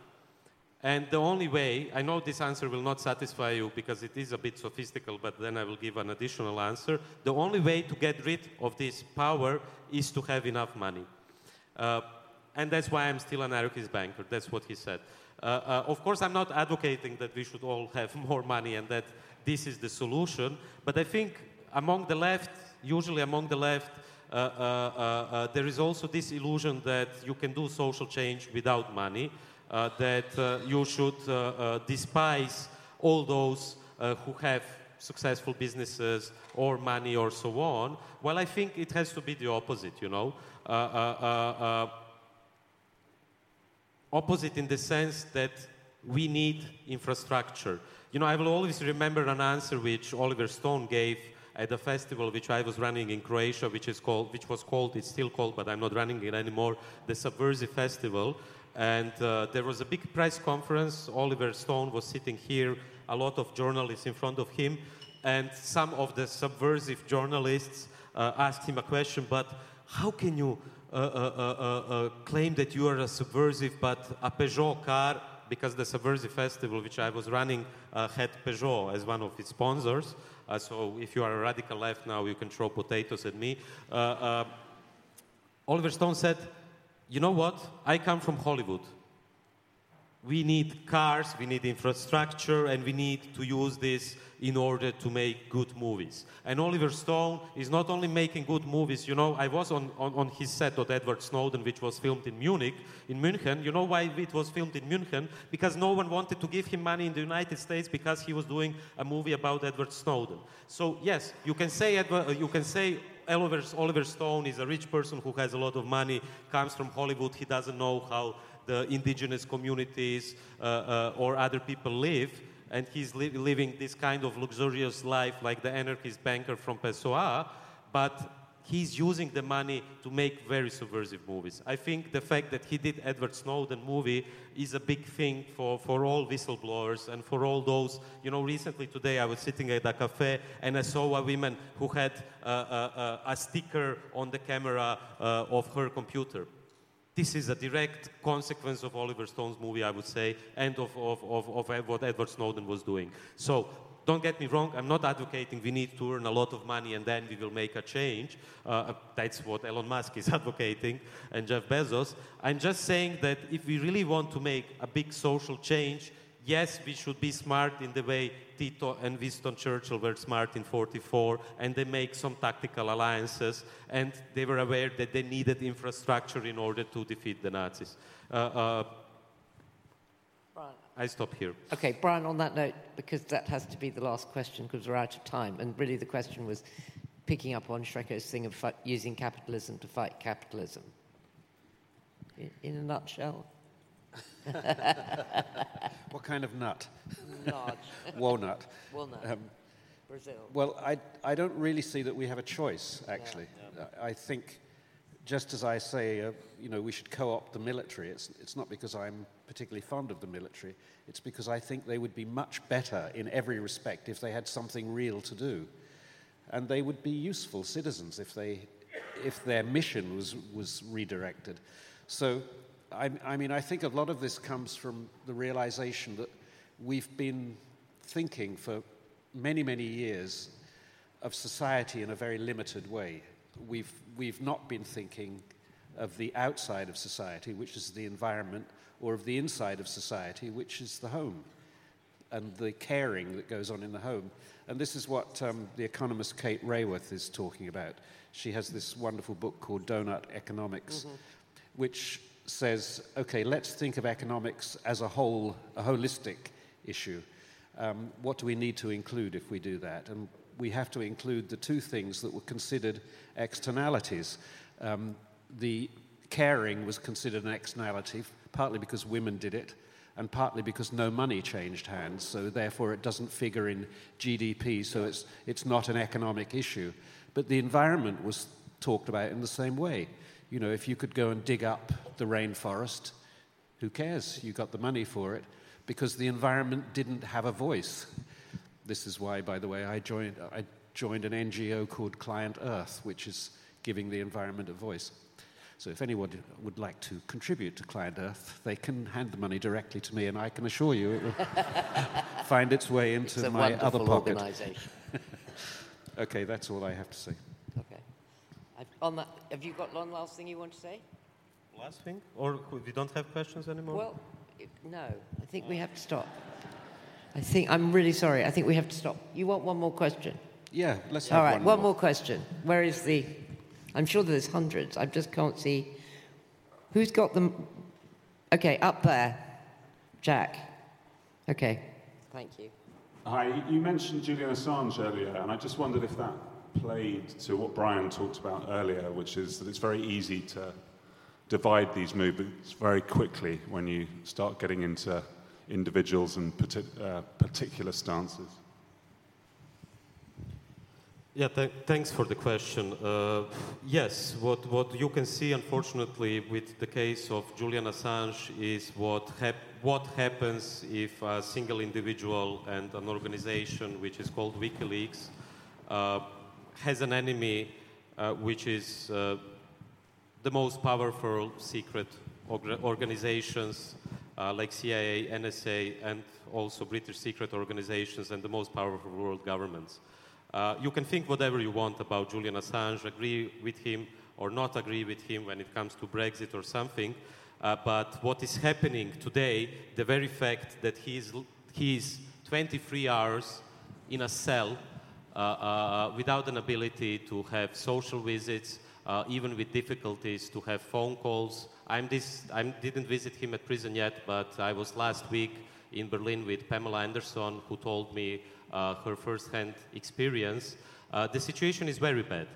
And the only way, I know this answer will not satisfy you because it is a bit sophistical, but then I will give an additional answer. The only way to get rid of this power is to have enough money. Uh, and that's why I'm still an anarchist banker. That's what he said. Uh, uh, of course, I'm not advocating that we should all have more money and that this is the solution, but I think among the left, usually among the left, uh, uh, uh, uh there is also this illusion that you can do social change without money, that you should despise all those who have successful businesses or money or so on. Well, I think it has to be the opposite, you know opposite in the sense that we need infrastructure. You know, I will always remember an answer which Oliver Stone gave at a festival which I was running in Croatia, which is called, which was called, it's still called, but I'm not running it anymore, the Subversive Festival. And uh, there was a big press conference. Oliver Stone was sitting here, a lot of journalists in front of him, and some of the subversive journalists uh, asked him a question, but how can you uh, uh, uh, claim that you are a subversive, but a Peugeot car, because the Subversive Festival, which I was running, had Peugeot as one of its sponsors. so if you are a radical left now, you can throw potatoes at me. Oliver Stone said, you know what? I come from Hollywood. We need cars, we need infrastructure, and we need to use this in order to make good movies. And Oliver Stone is not only making good movies, you know, I was on, on, on his set of Edward Snowden, which was filmed in Munich, in München. You know why it was filmed in München? Because no one wanted to give him money in the United States because he was doing a movie about Edward Snowden. So yes, you can say, Edward, uh, you can say Oliver, Oliver Stone is a rich person who has a lot of money, comes from Hollywood, he doesn't know how the indigenous communities uh, uh, or other people live, and he's li living this kind of luxurious life like the anarchist banker from Pessoa, but he's using the money to make very subversive movies. I think the fact that he did Edward Snowden movie is a big thing for, for all whistleblowers and for all those, you know, recently today I was sitting at a cafe and I saw a woman who had uh, uh, a sticker on the camera uh, of her computer. This is a direct consequence of Oliver Stone's movie, I would say, and of, of, of, of what Edward Snowden was doing. So don't get me wrong, I'm not advocating we need to earn a lot of money and then we will make a change. Uh, that's what Elon Musk is advocating and Jeff Bezos. I'm just saying that if we really want to make a big social change, yes, we should be smart in the way Tito and Winston Churchill were smart in 44, and they make some tactical alliances, and they were aware that they needed infrastructure in order to defeat the Nazis. Uh, uh,
Brian.
I stop here.
Okay, Brian, on that note, because that has to be the last question because we're out of time, and really the question was picking up on Srećko's thing of fi- using capitalism to fight capitalism. In, in a nutshell.
What kind of nut? Walnut.
Walnut.
Um,
Brazil.
Well, I, I don't really see that we have a choice, actually. I I think, just as I say, uh, you know, we should co opt the military, it's, it's not because I'm particularly fond of the military, it's because I think they would be much better in every respect if they had something real to do. And they would be useful citizens if, they, if their mission was, was redirected. So, I, I mean, I think a lot of this comes from the realization that we've been thinking for many, many years of society in a very limited way. We've, we've not been thinking of the outside of society, which is the environment, or of the inside of society, which is the home, and the caring that goes on in the home. And this is what um, the economist Kate Raworth is talking about. She has this wonderful book called Doughnut Economics, which says, okay, let's think of economics as a whole, a holistic issue. Um, what do we need to include if we do that? And we have to include the two things that were considered externalities. Um, the caring was considered an externality, partly because women did it, and partly because no money changed hands, so therefore it doesn't figure in GDP, so it's, it's not an economic issue. But the environment was talked about in the same way. You know, if you could go and dig up the rainforest, who cares? You got the money for it, because the environment didn't have a voice. This is why, by the way, I joined, I joined an NGO called Client Earth, which is giving the environment a voice. So if anyone would like to contribute to Client Earth, they can hand the money directly to me, and I can assure you it will find its way into
it's a
my other pocket.
organisation.
Okay, that's all I have to say.
okay. I've, on that, have you got one last thing you want to say?
Last thing? Or we don't have questions anymore?
Well, no. I think we have to stop. I think I'm really sorry. I think we have to stop. You want one more question?
Yeah, let's have
All right,
one,
one more question. Where is the? I'm sure there's hundreds. I just can't see. Who's got them? Okay, up there, Jack. Okay, thank you.
Hi, you mentioned Julian Assange earlier, and I just wondered if that played to what Brian talked about earlier, which is that it's very easy to divide these movements very quickly when you start getting into individuals and uh, particular stances.
Yeah, th- thanks for the question. Uh, yes, what, what you can see, unfortunately, with the case of Julian Assange is what, hap- what happens if a single individual and an organization, which is called WikiLeaks, uh, has an enemy uh, which is uh, the most powerful secret org- organizations uh, like CIA, NSA, and also British secret organizations and the most powerful world governments. Uh, you can think whatever you want about Julian Assange, agree with him or not agree with him when it comes to Brexit or something. Uh, but what is happening today, the very fact that he is, he is 23 hours in a cell without an ability to have social visits, uh, even with difficulties to have phone calls. I'm this, I didn't visit him at prison yet, but I was last week in Berlin with Pamela Anderson, who told me uh, her first-hand experience. Uh, the situation is very bad.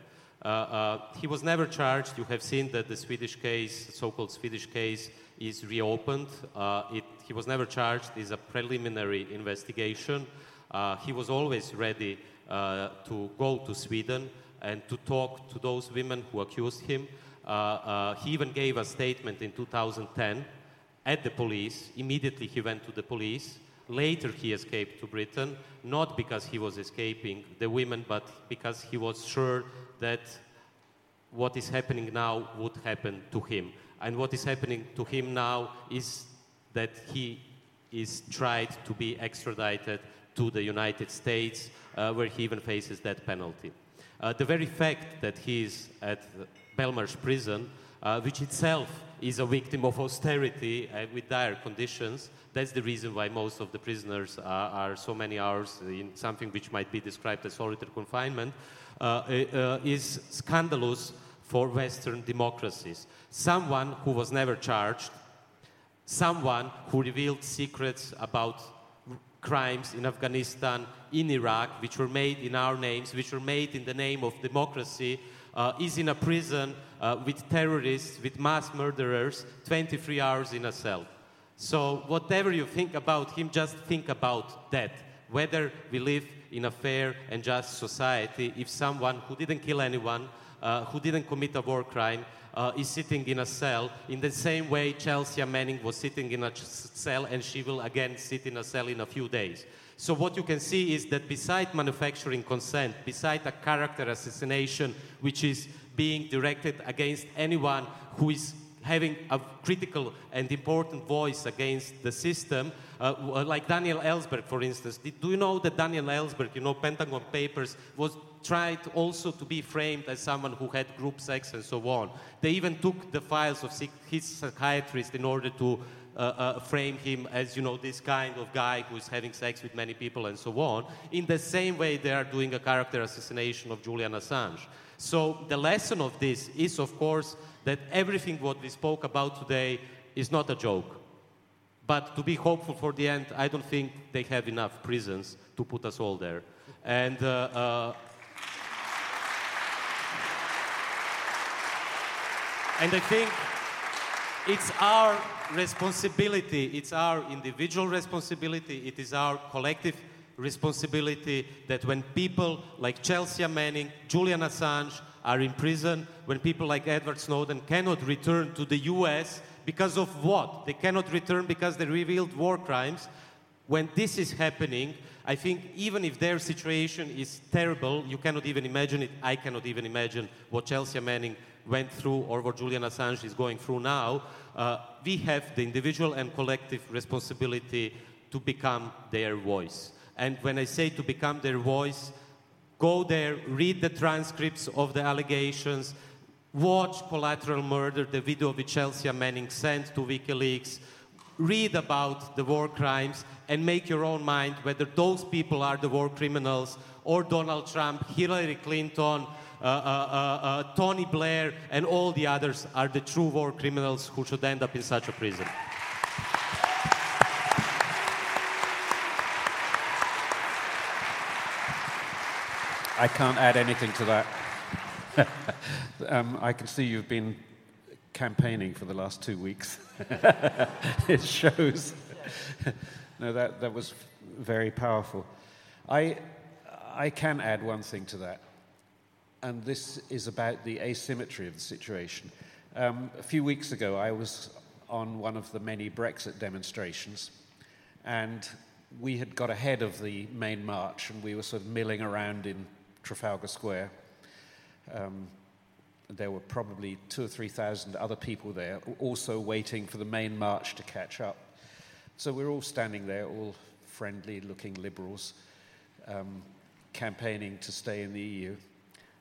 Uh, uh, he was never charged. You have seen that the Swedish case, so-called Swedish case, is reopened. Uh, it, he was never charged. It's a preliminary investigation. Uh, he was always ready uh, Uh, to go to Sweden and to talk to those women who accused him. Uh, uh, he even gave a statement in 2010 at the police. Immediately he went to the police. Later he escaped to Britain, not because he was escaping the women, but because he was sure that what is happening now would happen to him. And what is happening to him now is that he is tried to be extradited to the United States, uh, where he even faces that penalty. Uh, the very fact that he is at Belmarsh prison, uh, which itself is a victim of austerity with dire conditions. That's the reason why most of the prisoners are, are, so many hours in something which might be described as solitary confinement, uh, uh, is scandalous for Western democracies. Someone who was never charged, someone who revealed secrets about crimes in Afghanistan, in Iraq, which were made in our names, which were made in the name of democracy, uh, is in a prison uh, with terrorists, with mass murderers, 23 hours in a cell. So, whatever you think about him, just think about that. Whether we live in a fair and just society, if someone who didn't kill anyone, uh, who didn't commit a war crime, uh, is sitting in a cell in the same way Chelsea Manning was sitting in a cell and she will again sit in a cell in a few days. So what you can see is that beside manufacturing consent, beside a character assassination which is being directed against anyone who is having a critical and important voice against the system, uh, like Daniel Ellsberg, for instance. Do you know that Daniel Ellsberg, you know, Pentagon Papers, was tried also to be framed as someone who had group sex and so on. They even took the files of his psychiatrist in order to uh, uh, frame him as, you know, this kind of guy who is having sex with many people and so on. In the same way, they are doing a character assassination of Julian Assange. So the lesson of this is, of course, that everything what we spoke about today is not a joke. But to be hopeful for the end, I don't think they have enough prisons to put us all there. And uh, and I think it's our responsibility, it's our individual responsibility, it is our collective responsibility that when people like Chelsea Manning, Julian Assange are in prison, when people like Edward Snowden cannot return to the US because of what? They cannot return because they revealed war crimes. When this is happening, I think even if their situation is terrible, you cannot even imagine it. I cannot even imagine what Chelsea Manning went through or what Julian Assange is going through now, uh, we have the individual and collective responsibility to become their voice. And when I say to become their voice, go there, read the transcripts of the allegations, watch Collateral Murder, the video which Chelsea Manning sent to WikiLeaks, read about the war crimes, and make your own mind whether those people are the war criminals or Donald Trump, Hillary Clinton, Uh, uh, uh, Tony Blair, and all the others are the true war criminals who should end up in such a prison.
I can't add anything to that. um, I can see you've been campaigning for the last two weeks. it shows. no, that, that was very powerful. I, I can add one thing to that and this is about the asymmetry of the situation. Um, a few weeks ago, I was on one of the many Brexit demonstrations, and we had got ahead of the main march, and we were sort of milling around in Trafalgar Square. Um, there were probably two or three thousand other people there, also waiting for the main march to catch up. So we're all standing there, all friendly looking liberals, um, campaigning to stay in the EU.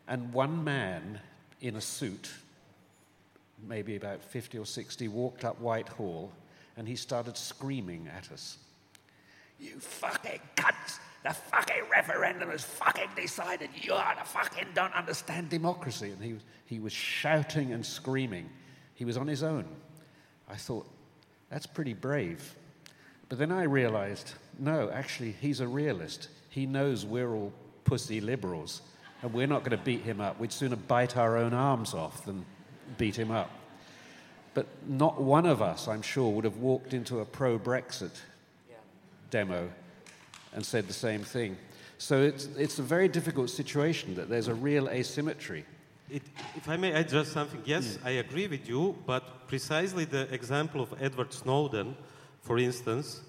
And one man in a suit, maybe about 50 or 60, walked up Whitehall and he started screaming at us. You fucking cunts! the fucking referendum has fucking decided you are the fucking don't understand democracy. And he was, he was shouting and screaming. He was on his own. I thought, that's pretty brave. But then I realized, no, actually, he's a realist. He knows we're all pussy liberals, and we're not going to beat him up. We'd sooner bite our own arms off than beat him up. But not one of us, I'm sure, would have walked into a pro Brexit yeah. demo and said the same thing. So it's, it's a very difficult situation that there's a real asymmetry.
It, if I may add just something, yes, mm. I agree with you, but precisely the example of Edward Snowden, for instance,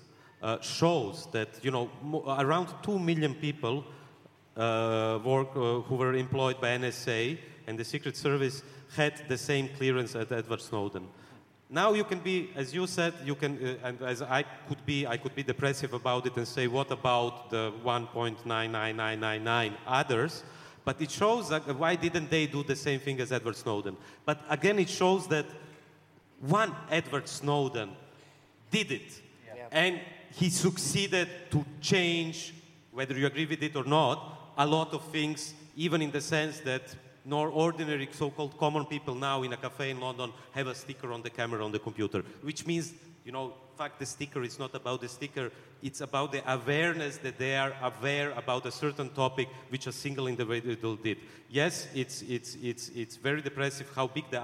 uh, shows that you know around two million people work, uh, who were employed by NSA and the Secret Service had the same clearance as Edward Snowden. Now you can be, as you said, you can, uh, and as I could be, I could be depressive about it and say, what about the 1.99999 others? But it shows that why didn't they do the same thing as Edward Snowden? But again, it shows that one Edward Snowden did it, yeah. and he succeeded to change, whether you agree with it or not, a lot of things, even in the sense that nor ordinary so-called common people now in a cafe in London have a sticker on the camera on the computer, which means, you know, fact, the sticker is not about the sticker, it's about the awareness that they are aware about a certain topic which a single individual did. Yes, it's, it's, it's, it's very depressive how big the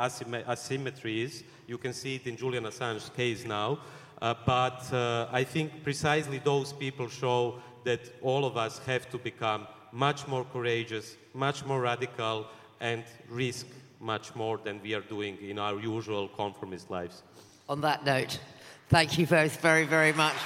asymmetry is. You can see it in Julian Assange's case now. Uh, but uh, I think precisely those people show that all of us have to become much more courageous, much more radical, and risk much more than we are doing in our usual conformist lives.
On that note, thank you both very, very much.